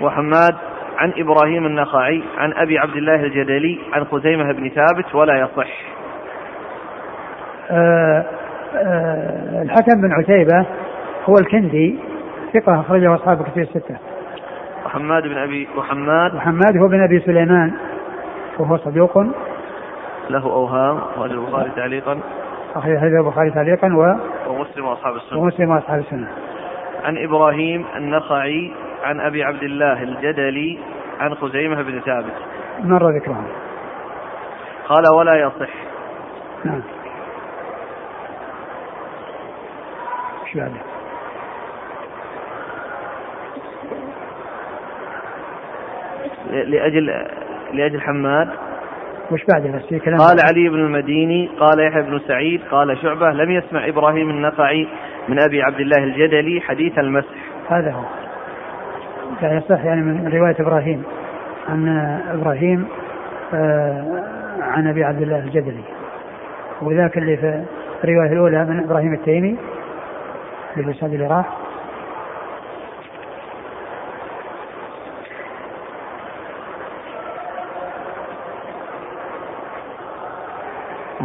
وحماد عن إبراهيم النخعي عن أبي عبد الله الجدلي عن خزيمة بن ثابت ولا يصح. آه آه الحكم بن عتيبة هو الكندي ثقة أخرجه أصحاب كثير الستة. وحماد بن أبي وحماد. وحماد هو بن أبي سليمان وهو صدوق. له أوهام وهذا البخاري تعليقا. أخرج هذا البخاري تعليقا و ومسلم وأصحاب السنة. ومسلم وأصحاب السنة. عن إبراهيم النخعي عن أبي عبد الله الجدلي عن خزيمة بن ثابت. مر ذكرهم قال ولا يصح. نعم. إيش بعده؟ لأجل لأجل حماد. وش بعده بس في كلام. قال علي بن المديني قال يحيى بن سعيد قال شعبة لم يسمع إبراهيم النقعي من أبي عبد الله الجدلي حديث المسح. هذا هو. لا يصح يعني من رواية إبراهيم عن إبراهيم آه عن أبي عبد الله الجدلي. وذاك اللي في الرواية الأولى من إبراهيم التيمي اللي في اللي راح.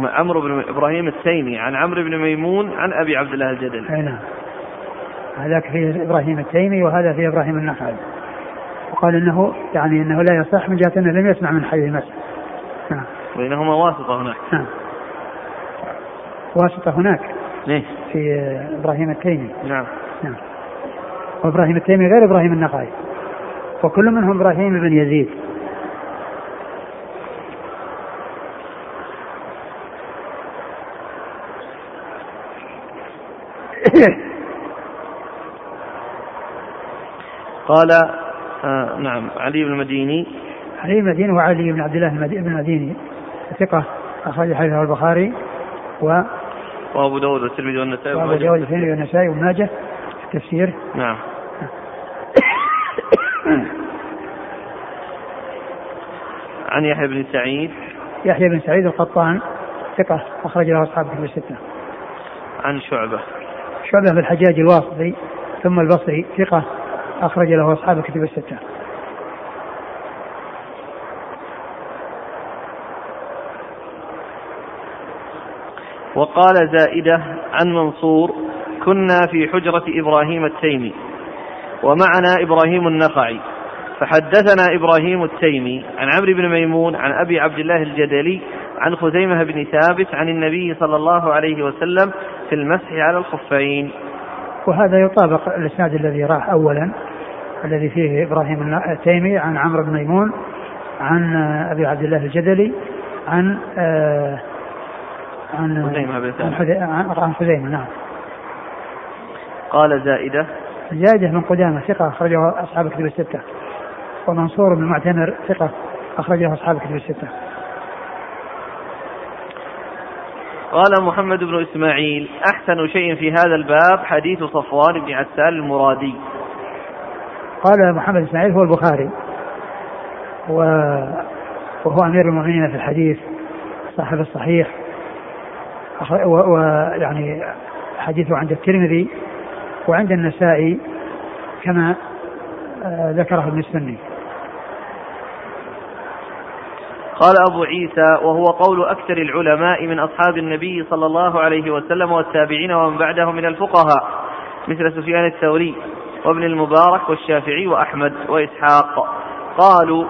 عمرو بن إبراهيم التيمي عن عمرو بن ميمون عن أبي عبد الله الجدلي. أي نعم. هذاك في إبراهيم التيمي وهذا في إبراهيم النخعي. وقال إنه يعني إنه لا يصح من جهة إنه لم يسمع من حي المسح. نعم. بينهما واسطة هناك. نعم. واسطة هناك. ليه؟ في إبراهيم التيمي. نعم. نعم. وإبراهيم التيمي غير إبراهيم النخعي. وكل منهم إبراهيم بن يزيد. قال آه نعم علي بن المديني. علي بن المديني وعلي بن عبد الله بن المديني ثقة أخرج حديثه البخاري و وأبو داود والترمذي والنسائي وأبو داود والترمذي والنسائي وابن ماجه في التفسير. نعم. عن يحيى بن سعيد. يحيى بن سعيد القطان ثقة أخرج له أصحاب كتب الستة. عن شعبة. شعبة بن الحجاج الواسطي ثم البصري ثقة أخرج له أصحاب الكتب الستة. وقال زائدة عن منصور كنا في حجرة إبراهيم التيمي ومعنا إبراهيم النخعي فحدثنا إبراهيم التيمي عن عمرو بن ميمون عن أبي عبد الله الجدلي عن خزيمة بن ثابت عن النبي صلى الله عليه وسلم في المسح على الخفين. وهذا يطابق الإسناد الذي راح أولا. الذي فيه إبراهيم التيمي عن عمرو بن ميمون عن أبي عبد الله الجدلي عن آه عن خزيمة عن خزيمة نعم. قال زائدة. زائدة من قدامة ثقة أخرجه أصحاب كتب الستة. ومنصور بن معتمر ثقة أخرجه أصحاب كتب الستة. قال محمد بن إسماعيل أحسن شيء في هذا الباب حديث صفوان بن عسال المرادي. قال محمد إسماعيل هو البخاري. وهو أمير المؤمنين في الحديث صاحب الصحيح. ويعني حديثه عند الترمذي وعند النسائي كما آه، ذكره ابن السني. قال أبو عيسى وهو قول أكثر العلماء من أصحاب النبي صلى الله عليه وسلم والتابعين ومن بعدهم من الفقهاء مثل سفيان الثوري. وابن المبارك والشافعي وأحمد وإسحاق قالوا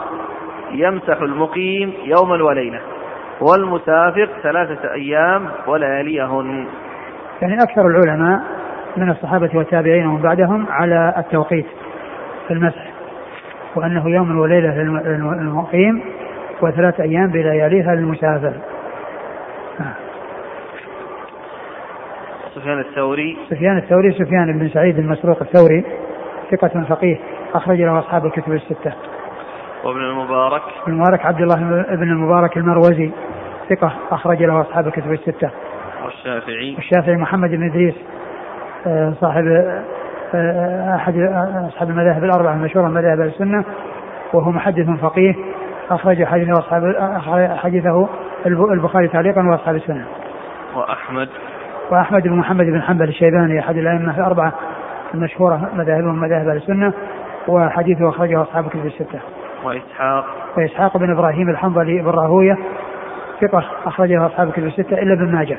يمسح المقيم يوما وليلة والمسافر ثلاثة أيام ولياليهن يعني أكثر العلماء من الصحابة والتابعين ومن بعدهم على التوقيت في المسح وأنه يوم وليلة للمقيم وثلاث أيام بلياليها للمسافر. سفيان الثوري. سفيان الثوري سفيان بن سعيد المسروق الثوري ثقة فقيه أخرج له أصحاب الكتب الستة. وابن المبارك. ابن المبارك عبد الله بن المبارك المروزي ثقة أخرج له أصحاب الكتب الستة. والشافعي. الشافعي محمد بن إدريس آه، صاحب آه، أحد أصحاب المذاهب الأربعة المشهورة مذاهب السنة وهو محدث فقيه أخرج حديثه أصحاب حديثه البخاري تعليقا وأصحاب السنة. وأحمد. وأحمد بن محمد بن حنبل الشيباني أحد الأئمة الأربعة المشهورة مذاهبهم مذاهب السنة وحديثه أخرجه أصحاب الكتب الستة. وإسحاق وإسحاق بن إبراهيم الحنظلي بن راهوية ثقة أخرجه أصحاب الكتب الستة إلا ابن ماجه.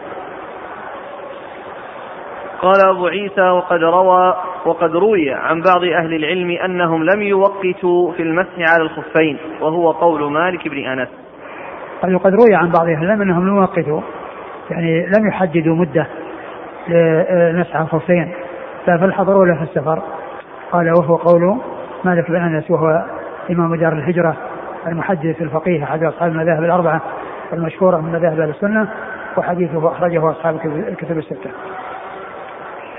قال أبو عيسى وقد روى وقد روي عن بعض أهل العلم أنهم لم يوقتوا في المسح على الخفين وهو قول مالك بن أنس قال وقد روي عن بعض أهل العلم أنهم لم يوقتوا يعني لم يحددوا مدة لمسح الخفين لا في الحضر ولا في السفر قال وهو قول مالك بن أنس وهو إمام دار الهجرة المحدث الفقيه أحد أصحاب المذاهب الأربعة المشهورة من مذاهب أهل السنة وحديثه أخرجه أصحاب الكتب الستة.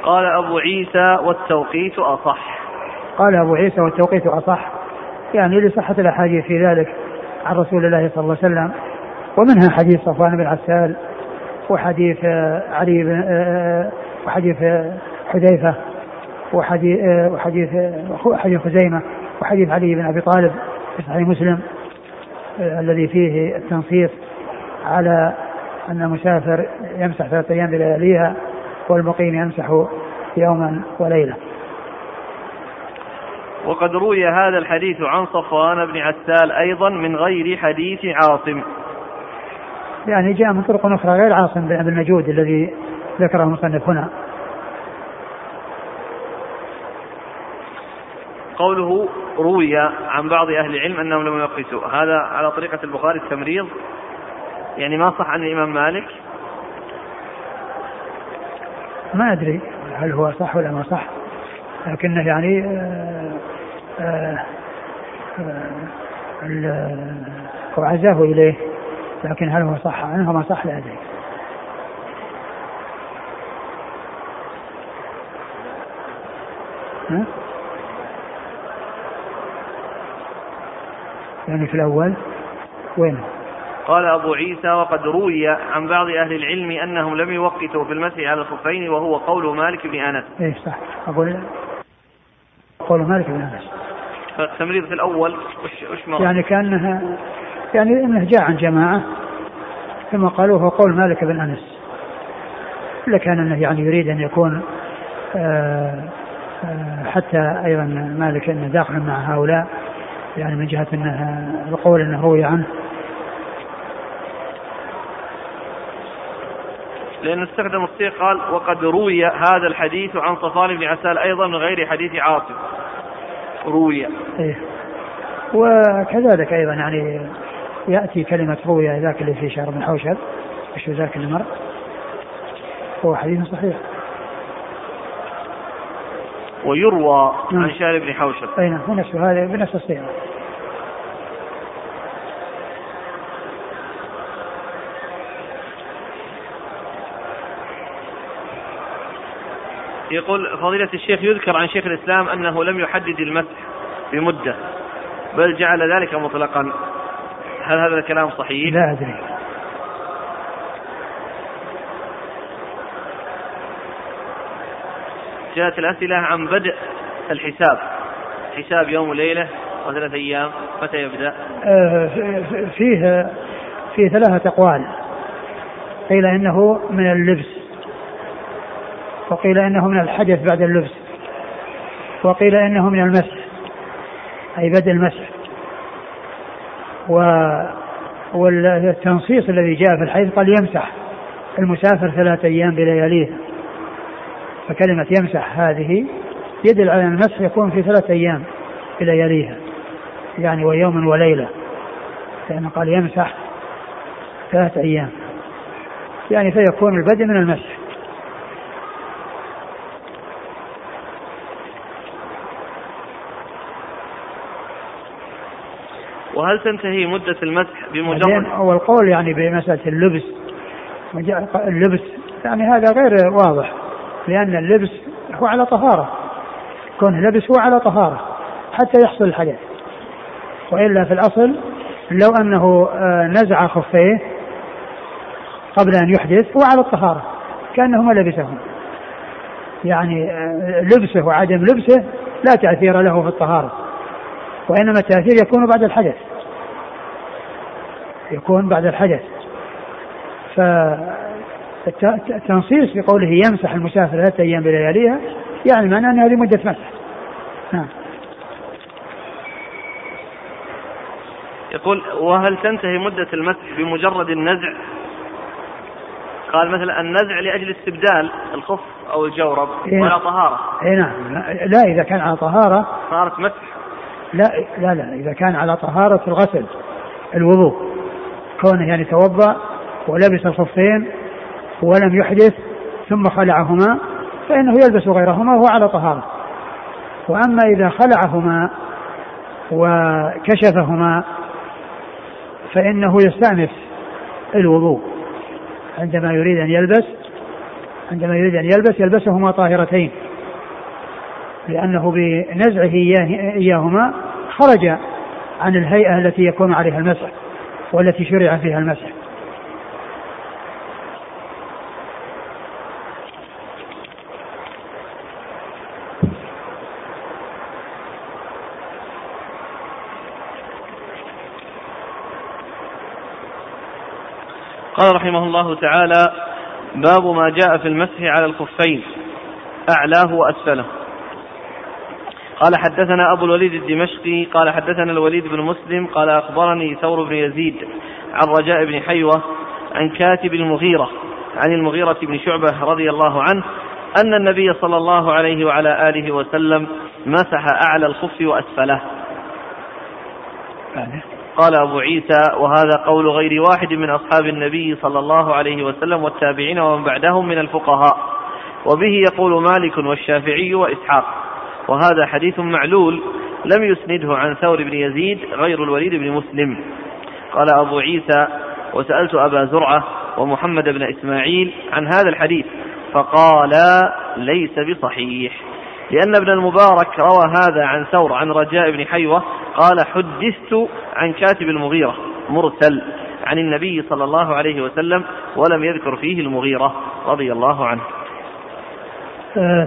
قال أبو عيسى والتوقيت أصح. قال أبو عيسى والتوقيت أصح. يعني لصحة الأحاديث في ذلك عن رسول الله صلى الله عليه وسلم ومنها حديث صفوان بن عسال وحديث علي بن وحديث حذيفة وحديث وحديث حديث خزيمة وحديث علي بن أبي طالب في صحيح مسلم الذي فيه التنصيص على أن المسافر يمسح ثلاثة أيام بلياليها والمقيم يمسح يوما وليلة. وقد روي هذا الحديث عن صفوان بن عسال أيضا من غير حديث عاصم. يعني جاء من طرق أخرى غير عاصم بن أبي النجود الذي ذكره المصنف هنا. قوله روي عن بعض أهل العلم أنهم لم يقسوا هذا على طريقة البخاري التمريض. يعني ما صح عن الإمام مالك؟ ما أدري هل هو صح ولا ما صح لكنه يعني آه آه آه هو عزاه إليه. لكن هل هو صح؟ عنه ما صح لا أدري. ها؟ يعني في الأول وين؟ قال أبو عيسى وقد روي عن بعض أهل العلم أنهم لم يوقتوا في المسح على الخفين وهو قول مالك بن أنس. إيه صح. أقول قول مالك بن أنس. فالتمريض في الأول وش, وش يعني كأنها يعني أنه جاء عن جماعة ثم قالوا هو قول مالك بن أنس. إلا كان أنه يعني يريد أن يكون آه آه حتى أيضا مالك أنه داخل مع هؤلاء يعني من جهة أنه القول أنه روي عنه. لأنه استخدم الصيغ قال وقد روي هذا الحديث عن صفوان بن عسال أيضا من غير حديث عاصم. روي. إيه. وكذلك أيضا يعني يأتي كلمة روي ذاك اللي في شهر بن حوشب وش ذاك اللي مر. هو حديث صحيح. ويروى نعم. عن شهر بن حوشب. أي نعم بنفس هذا بنفس الصيغة. يقول فضيلة الشيخ يذكر عن شيخ الإسلام أنه لم يحدد المسح بمدة بل جعل ذلك مطلقا. هل هذا الكلام صحيح؟ لا أدري. جاءت الأسئلة عن بدء الحساب. الحساب يوم وليلة وثلاث أيام. متى يبدأ؟ آه، فيه فيه ثلاثة أقوال. قيل إنه من اللبس. وقيل إنه من الحدث بعد اللبس. وقيل إنه من المسح أي بدء المسح والتنصيص الذي جاء في الحديث قال يمسح. المسافر ثلاثة أيام بلياليه. فكلمة يمسح هذه يدل على أن المسح يكون في ثلاثة أيام بلياليها يعني ويوم وليلة. لأنه قال يمسح ثلاثة أيام. يعني فيكون البدء من المسح. وهل تنتهي مدة المسح بمجرد والقول يعني بمسألة اللبس. اللبس. يعني هذا غير واضح. لأن اللبس هو على طهارة. كون لبس هو على طهارة. حتى يحصل الحدث وإلا في الأصل لو أنه آه، نزع خفيه قبل أن يحدث هو على الطهارة. كأنه ما لبسهم يعني آه، لبسه وعدم لبسه لا تأثير له في الطهارة. وإنما التأثير يكون بعد الحدث. يكون بعد الحدث. فالتنصيص بقوله يمسح المسافر ثلاثة أيام بلياليها يعني معناه أنها لمدة مسح. نعم. يقول وهل تنتهي مدة المسح بمجرد النزع؟ قال مثلا النزع لأجل استبدال الخف أو الجورب إيه. ولا طهارة. اي نعم. لا إذا كان على طهارة. طهارة مسح. لا لا لا إذا كان على طهارة الغسل الوضوء. كونه يعني توضأ ولبس الخفين ولم يحدث ثم خلعهما فإنه يلبس غيرهما وهو على طهارة. وأما إذا خلعهما وكشفهما فإنه يستأنف الوضوء. عندما يريد أن يلبس عندما يريد أن يلبس يلبسهما طاهرتين لأنه بنزعه إياهما خرج عن الهيئة التي يكون عليها المسح. والتي شرع فيها المسح. قال رحمه الله تعالى باب ما جاء في المسح على الخفين. أعلاه وأسفله. قال حدثنا أبو الوليد الدمشقي قال حدثنا الوليد بن مسلم قال أخبرني ثور بن يزيد عن رجاء بن حيوة عن كاتب المغيرة عن المغيرة بن شعبة رضي الله عنه أن النبي صلى الله عليه وعلى آله وسلم مسح أعلى الخف وأسفله. قال أبو عيسى وهذا قول غير واحد من أصحاب النبي صلى الله عليه وسلم والتابعين ومن بعدهم من الفقهاء وبه يقول مالك والشافعي وإسحاق. وهذا حديث معلول لم يسنده عن ثور بن يزيد غير الوليد بن مسلم. قال أبو عيسى وسألت أبا زرعة ومحمد بن إسماعيل عن هذا الحديث فقالا ليس بصحيح. لأن ابن المبارك روى هذا عن ثور عن رجاء بن حيوة قال حدثت عن كاتب المغيرة مرسل عن النبي صلى الله عليه وسلم ولم يذكر فيه المغيرة رضي الله عنه.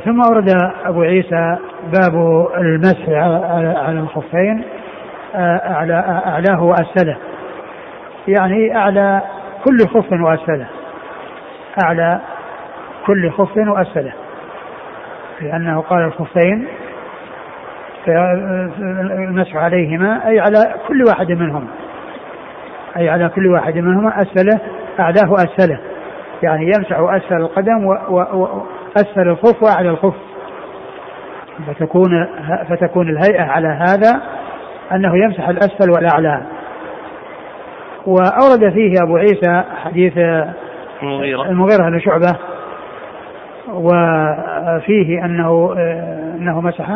ثم أورد أبو عيسى باب المسح على الخفين آه أعلى أعلاه وأسفله يعني أعلى كل خف وأسفله أعلى كل خف وأسفله لأنه قال الخفين المسح عليهما أي على كل واحد منهم أي على كل واحد منهما أسفله أعلاه أسفله يعني يمسح أسفل القدم وأسفل الخف وأعلى الخف فتكون فتكون الهيئة على هذا أنه يمسح الأسفل والأعلى. وأورد فيه أبو عيسى حديث المغيرة. المغيرة بن شعبة. وفيه أنه أنه مسح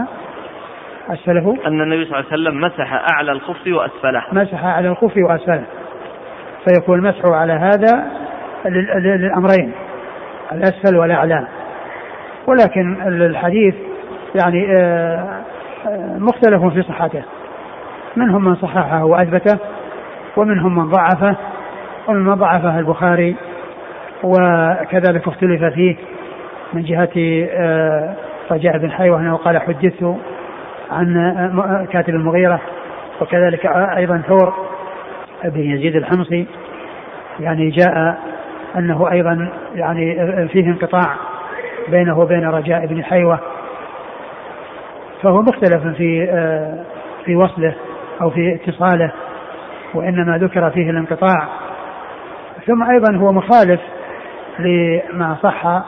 أسفله. أن النبي صلى الله عليه وسلم مسح أعلى الخف وأسفله. مسح أعلى الخف وأسفله. فيكون المسح على هذا للأمرين الأسفل والأعلى. ولكن الحديث يعني آه، آه، مختلف في صحته. منهم من صححه وأثبته ومنهم من ضعفه. ومن ضعفه البخاري وكذلك اختلف فيه من جهة آه، رجاء بن حيوة أنه قال حدثت عن كاتب المغيرة وكذلك أيضا ثور بن يزيد الحمصي. يعني جاء أنه أيضا يعني فيه انقطاع بينه وبين رجاء بن حيوة فهو مختلف في في وصله أو في اتصاله وإنما ذكر فيه الانقطاع. ثم أيضا هو مخالف لما صح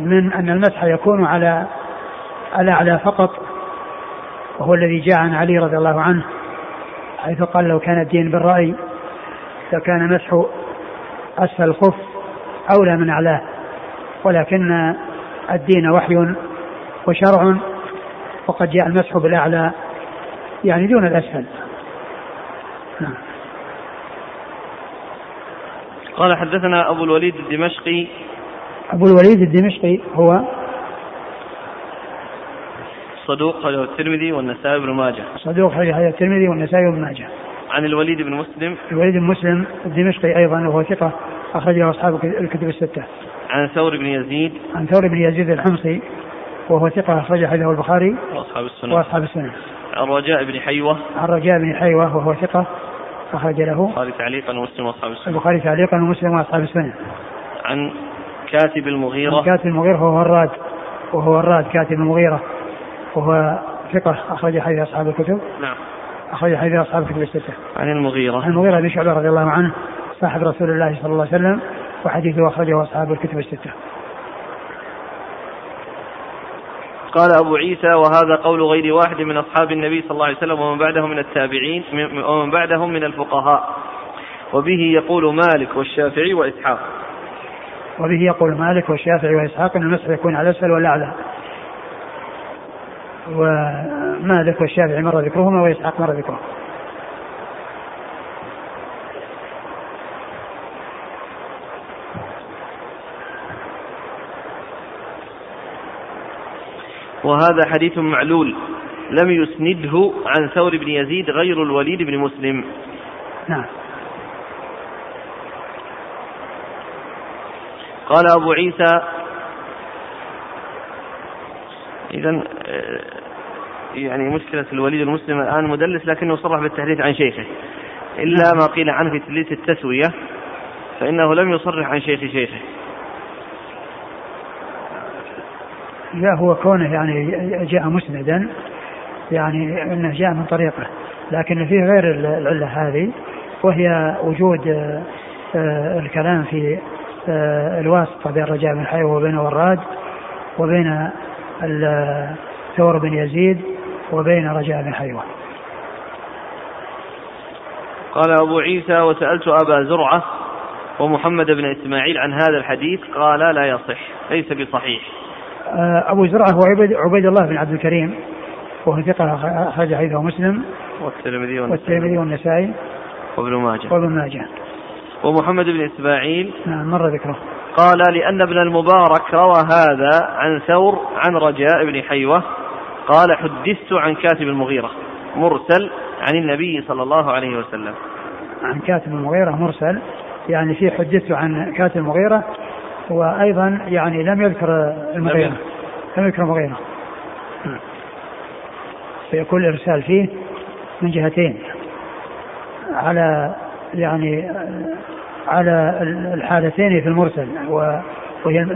من أن المسح يكون على الأعلى فقط وهو الذي جاء عن علي رضي الله عنه حيث قال لو كان الدين بالرأي لكان مسح أسفل الخف أولى من أعلاه ولكن الدين وحي وشرع وقد جاء المسح بالأعلى يعني دون الأسفل. نعم. قال حدثنا أبو الوليد الدمشقي. أبو الوليد الدمشقي هو صدوق خرجه الترمذي والنسائي بن ماجه. صدوق خرجه الترمذي والنسائي بن ماجه. عن الوليد بن مسلم. الوليد بن مسلم الدمشقي أيضا وهو ثقة أخرجه أصحاب الكتب الستة. عن ثور بن يزيد. عن ثور بن يزيد الحمصي وهو ثقة أخرج حديثه البخاري وأصحاب السنن وأصحاب السنن عن رجاء بن حيوة. عن رجاء بن حيوة وهو ثقة أخرج له البخاري تعليقا ومسلم وأصحاب السنن البخاري تعليقا ومسلم وأصحاب السنن عن كاتب المغيرة. كاتب المغيرة وهو الراد وهو الراد كاتب المغيرة وهو ثقة أخرج حديث أصحاب الكتب. نعم. أخرج حديث أصحاب الكتب الستة. عن المغيرة. عن المغيرة بن شعبة رضي الله عنه صاحب رسول الله صلى الله عليه وسلم. وحديثه أخرجه أصحاب الكتب الستة. قال أبو عيسى وهذا قول غير واحد من أصحاب النبي صلى الله عليه وسلم ومن بعدهم من التابعين ومن بعدهم من الفقهاء. وبه يقول مالك والشافعي وإسحاق. وبه يقول مالك والشافعي وإسحاق أن المسح يكون على الأسفل والأعلى. ومالك والشافعي مر ذكرهما وإسحاق مر ذكره. وهذا حديث معلول لم يسنده عن ثور بن يزيد غير الوليد بن مسلم. نعم. قال أبو عيسى إذا يعني مشكلة الوليد المسلم الآن مدلس لكنه صرح بالتحديث عن شيخه. إلا ما قيل عنه في تدليس التسوية فإنه لم يصرح عن شيخ شيخه. لا هو كونه يعني جاء مسندا يعني إنه جاء من طريقه لكن فيه غير العلة هذه وهي وجود الكلام في الواسطة بين رجاء بن حيوة وبين وراد وبين ثور بن يزيد وبين رجاء بن حيوة. قال أبو عيسى وسألت أبا زرعة ومحمد بن إسماعيل عن هذا الحديث قال لا يصح ليس بصحيح أبو زرعة هو عبيد, عبيد الله بن عبد الكريم. وهو ثقة أخرج حديثه مسلم. والترمذي والترمذي والنسائي. وابن ماجه. وابن ماجه. ومحمد بن إسماعيل. نعم مر ذكره. قال لأن ابن المبارك روى هذا عن ثور عن رجاء بن حيوة. قال حدثت عن كاتب المغيرة مرسل عن النبي صلى الله عليه وسلم. عن كاتب المغيرة مرسل. يعني في حدثت عن كاتب المغيرة وأيضا يعني لم يذكر المغيرة. لم يذكر. المغيرة. فيكون الإرسال فيه من جهتين. على يعني على الحالتين في المرسل وهي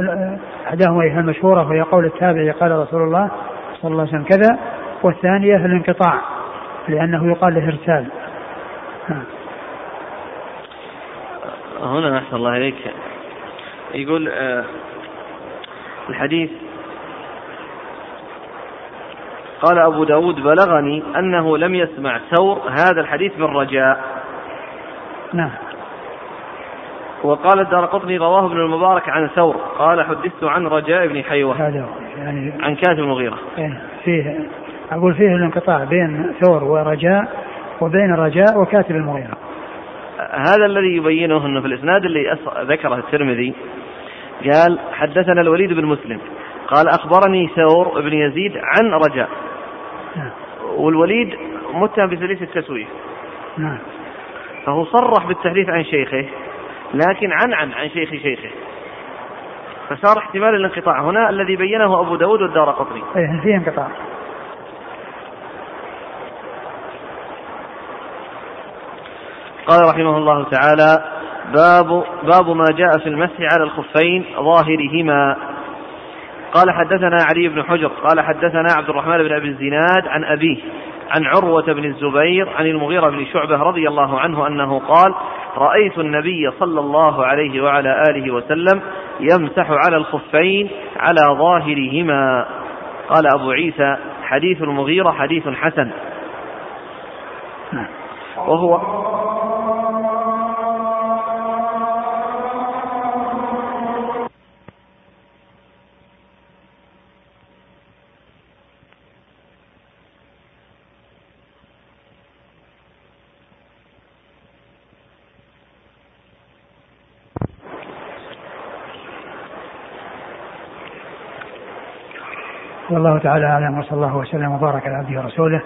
أحداهما هي المشهورة وهي قول التابع قال رسول الله صلى الله عليه وسلم كذا والثانية الانقطاع لأنه يقال له إرسال. هنا أحسن الله إليك. يقول آه الحديث قال أبو داود بلغني أنه لم يسمع ثور هذا الحديث من رجاء. نعم. وقال الدار قطني رواه ابن المبارك عن ثور. قال حدثت عن رجاء بن حيوة هذا يعني عن كاتب المغيرة إيه، فيه أقول فيه الانقطاع بين ثور ورجاء وبين رجاء وكاتب المغيرة. هذا الذي يبينه إنه في الإسناد اللي ذكره الترمذي قال حدثنا الوليد بن مسلم. قال أخبرني ثور بن يزيد عن رجاء. نعم. والوليد متهم بثلث التسويف. نعم. فهو صرح بالتحديث عن شيخه لكن عن عن عن شيخ شيخه. فصار احتمال الانقطاع. هنا الذي بينه أبو داود والدار قطري أيه فيه انقطاع. قال رحمه الله تعالى باب باب ما جاء في المسح على الخفين ظاهرهما. قال حدثنا علي بن حجر قال حدثنا عبد الرحمن بن أبي الزناد عن أبيه عن عروة بن الزبير عن المغيرة بن شعبة رضي الله عنه أنه قال رأيت النبي صلى الله عليه وعلى آله وسلم يمسح على الخفين على ظاهرهما. قال أبو عيسى حديث المغيرة حديث حسن. نعم. وهو والله تعالى اعلم وصلى الله وسلم وبارك على عبده ورسوله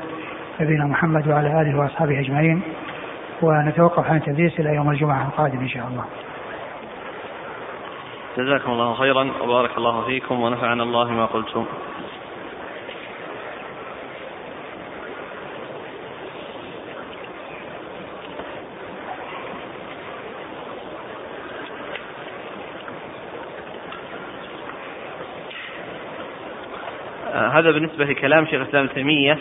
نبينا محمد وعلى آله وأصحابه أجمعين ونتوقف عن التدريس إلى يوم الجمعة القادم إن شاء الله. جزاكم الله خيرا وبارك الله فيكم ونفعنا الله ما قلتم. هذا بالنسبة لكلام شيخ الإسلام تيمية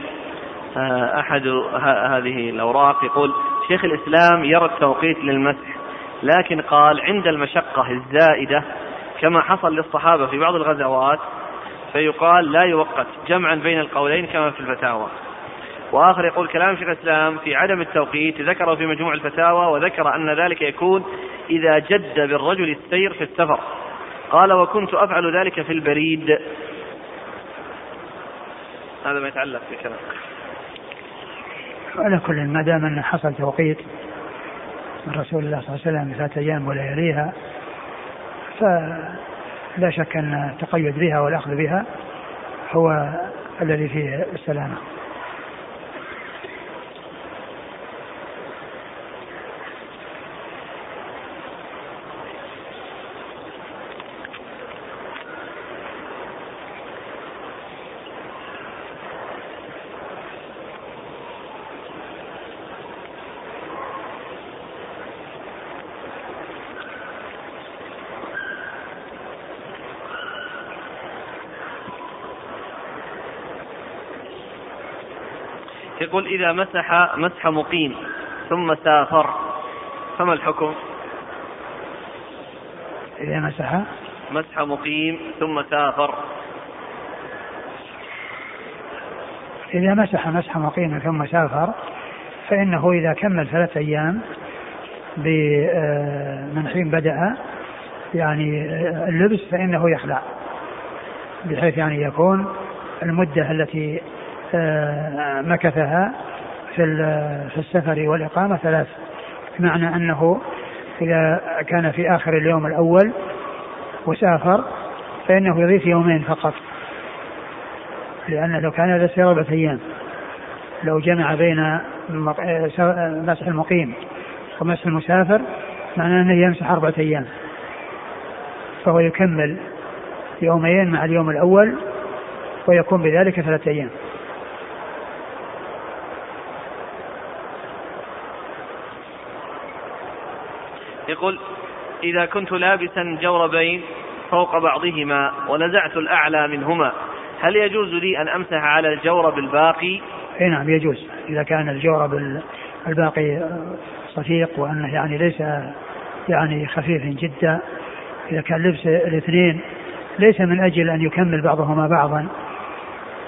آه، أحد هذه الأوراق يقول شيخ الإسلام يرى التوقيت للمسح لكن قال عند المشقة الزائدة كما حصل للصحابة في بعض الغزوات فيقال لا يوقت جمعا بين القولين كما في الفتاوى. وآخر يقول كلام شيخ الإسلام في عدم التوقيت ذكره في مجموع الفتاوى وذكر أن ذلك يكون إذا جد بالرجل السير في السفر. قال وكنت أفعل ذلك في البريد هذا ما يتعلق بكلام على كل ما دام أن حصل توقيت من رسول الله صلى الله عليه وسلم بثلاث أيام ولياليها فلا شك أن التقيد بها والأخذ بها هو الذي فيه السلامة. يقول إذا مسح مسح مقيم ثم سافر فما الحكم؟ إذا مسح مسح مقيم ثم سافر إذا مسح مسح مقيم ثم سافر فإنه إذا كمل ثلاثة أيام آه، من حين بدأ يعني آه، اللبس فإنه يخلع بحيث يعني يكون المدة التي مكثها في في السفر والإقامة ثلاث. بمعنى أنه إذا كان في آخر اليوم الأول وسافر فإنه يضيف يومين فقط. لأن لو كان هذا أربعة أيام لو جمع بين مسح المقيم ومسح المسافر معناه أنه يمسح أربعة أيام. فهو يكمل يومين مع اليوم الأول ويكون بذلك ثلاثة أيام. يقول إذا كنت لابسا جوربين فوق بعضهما ونزعت الأعلى منهما هل يجوز لي أن أمسح على الجورب الباقي؟ إي نعم يجوز إذا كان الجورب الباقي صفيق وأنه يعني ليس يعني خفيف جدا إذا كان لبس الاثنين ليس من أجل أن يكمل بعضهما بعضا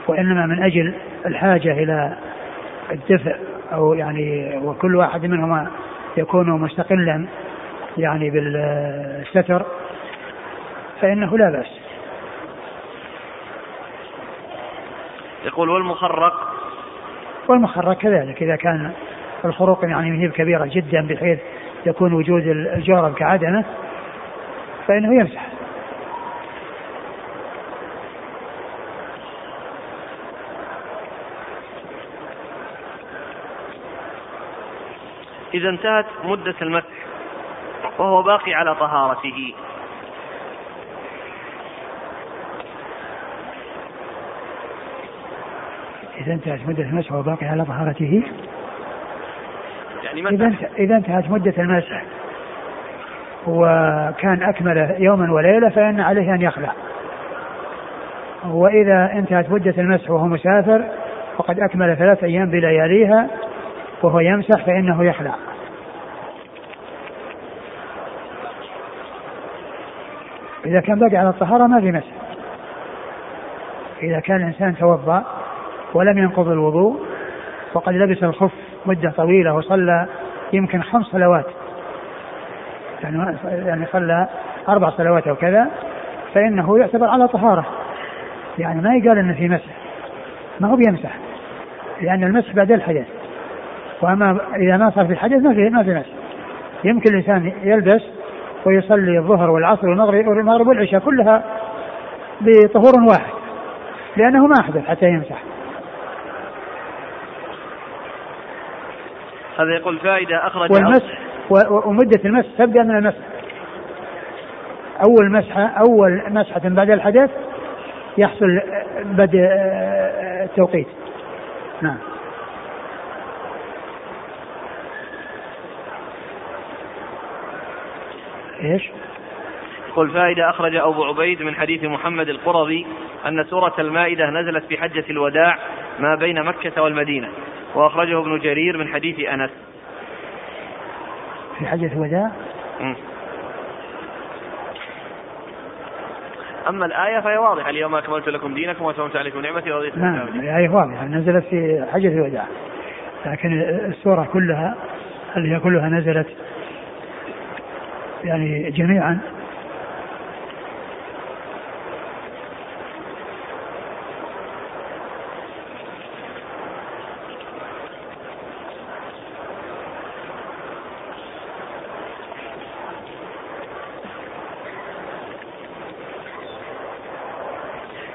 وإنما من أجل الحاجة إلى الدفء أو يعني وكل واحد منهما يكون مستقلا يعني بالستر فإنه لا بأس. يقول والمخرق؟ والمخرق كذلك إذا كان الخروق يعني هي كبيرة جدا بحيث يكون وجود الجورب كعدمة فإنه يمسح. إذا انتهت مدة المسح. وهو باقي على طهارته. إذا انتهت مدة المسح وهو باقي على طهارته؟ يعني إذا إذا انتهت مدة المسح وكان أكمل يوما وليلة فإن عليه أن يخلع. وإذا انتهت مدة المسح وهو مسافر وقد أكمل ثلاث أيام بلياليها وهو يمسح فإنه يخلع. إذا كان بقي على الطهارة ما في مسح إذا كان الإنسان توضأ ولم ينقض الوضوء وقد لبس الخف مدة طويلة وصلى يمكن خمس صلوات يعني يعني صلى أربع صلوات أو كذا فإنه يعتبر على طهارة. يعني ما يقال أنه في مسح. ما هو بيمسح. لأن المسح بعد الحدث. وأما إذا ما صار في حدث ما في ما في مسح. يمكن الإنسان يلبس ويصلي الظهر والعصر والمغرب والعشاء كلها بطهور واحد لأنه ما أحدث حتى يمسح. هذا يقول فائدة أخرج والمسح ومدة المسح تبدأ من المسح. أول مسحة أول مسحة بعد الحدث يحصل بدء التوقيت نعم. إيش؟ يقول فائدة أخرج أبو عبيد من حديث محمد القرظي أن سورة المائدة نزلت في حجة الوداع ما بين مكة والمدينة وأخرجه ابن جرير من حديث أنس في حجة الوداع؟ أما الآية فهي واضحة اليوم أكملت لكم دينكم وأتممت عليكم نعمتي ورضيت نعم الآية واضحة نزلت في حجة الوداع لكن السورة كلها اللي هي كلها نزلت يعني جميعا.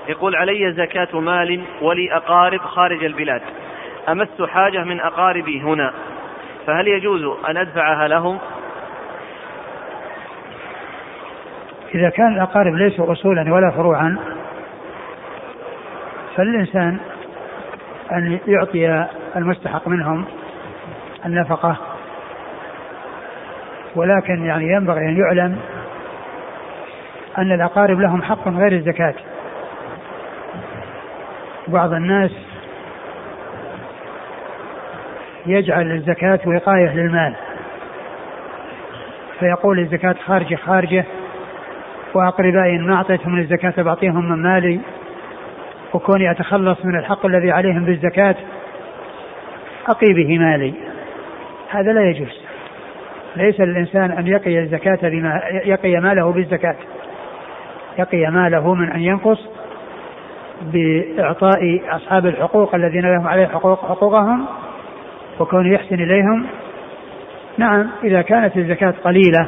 يقول علي زكاة مال ولي أقارب خارج البلاد. أمس حاجة من أقاربي هنا. فهل يجوز أن أدفعها لهم؟ إذا كان الأقارب ليسوا أصولا ولا فروعا فالإنسان أن يعطي المستحق منهم النفقة ولكن يعني ينبغي أن يعلم أن الأقارب لهم حق غير الزكاة. بعض الناس يجعل الزكاة وقاية للمال فيقول الزكاة خارجة خارجة. وأقربائي ما أعطيتهم الزكاة بعطيهم من مالي. وكوني أتخلص من الحق الذي عليهم بالزكاة أقي به مالي. هذا لا يجوز. ليس للإنسان أن يقي الزكاة بما يقي ماله بالزكاة. يقي ماله من أن ينقص بإعطاء أصحاب الحقوق الذين لهم عليه حقوق حقوقهم وكون يحسن إليهم. نعم إذا كانت الزكاة قليلة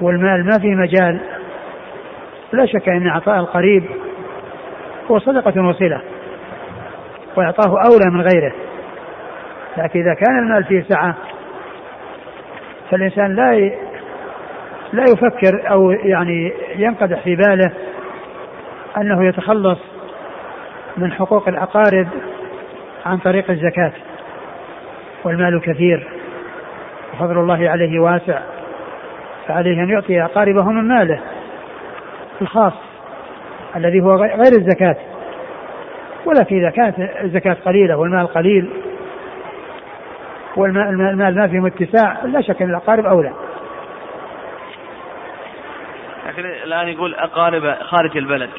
والمال ما في مجال. لا شك أن إعطاء القريب هو صدقة وصلة وإعطاه أولى من غيره. لكن إذا كان المال فيه سعة فالإنسان لا لا يفكر أو يعني ينقدح في باله أنه يتخلص من حقوق الأقارب عن طريق الزكاة. والمال كثير وفضل الله عليه واسع. فعليه أن يعطي أقاربه من ماله الخاص الذي هو غير الزكاة. ولكن إذا كانت الزكاة قليلة والمال قليل. والمال ما فيه اتساع لا شك أن الأقارب أولى. لكن الآن يقول أقارب خارج البلد.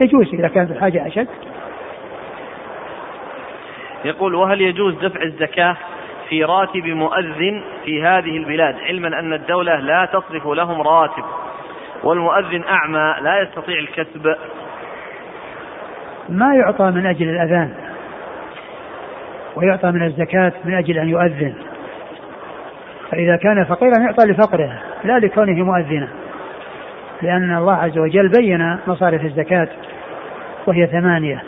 يجوز إذا كانت الحاجة أشد. يقول وهل يجوز دفع الزكاة؟ في راتب مؤذن في هذه البلاد علما أن الدولة لا تصرف لهم راتب والمؤذن أعمى لا يستطيع الكسب. ما يعطى من أجل الأذان ويعطى من الزكاة من أجل أن يؤذن. فإذا كان فقيرا يعطى لفقره لا لكونه مؤذنا. لأن الله عز وجل بين مصارف الزكاة وهي ثمانية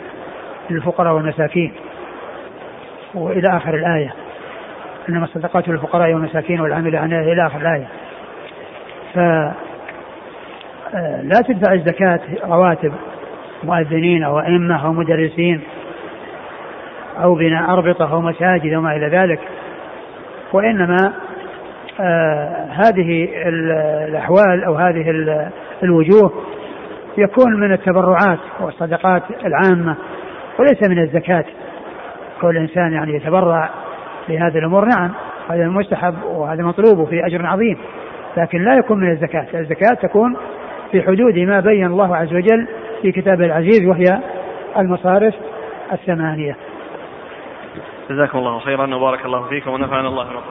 للفقراء والمساكين. وإلى آخر الآية. إنما الصدقات للفقراء والمساكين والعامل عليها إلى آخر الآية. ف لا تدفع الزكاة رواتب مؤذنين أو أئمة أو مدرسين أو بناء أربطة أو مساجد وما إلى ذلك. وإنما آه هذه الأحوال أو هذه الوجوه يكون من التبرعات والصدقات العامة وليس من الزكاة. كل إنسان يعني يتبرع لهذه الأمور. نعم هذا مستحب وهذا مطلوب وفي أجر عظيم لكن لا يكون من الزكاة. الزكاة تكون في حدود ما بين الله عز وجل في كتابه العزيز وهي المصارف الثمانية. جزاكم الله خيرا وبارك الله فيكم ونفعنا الله بما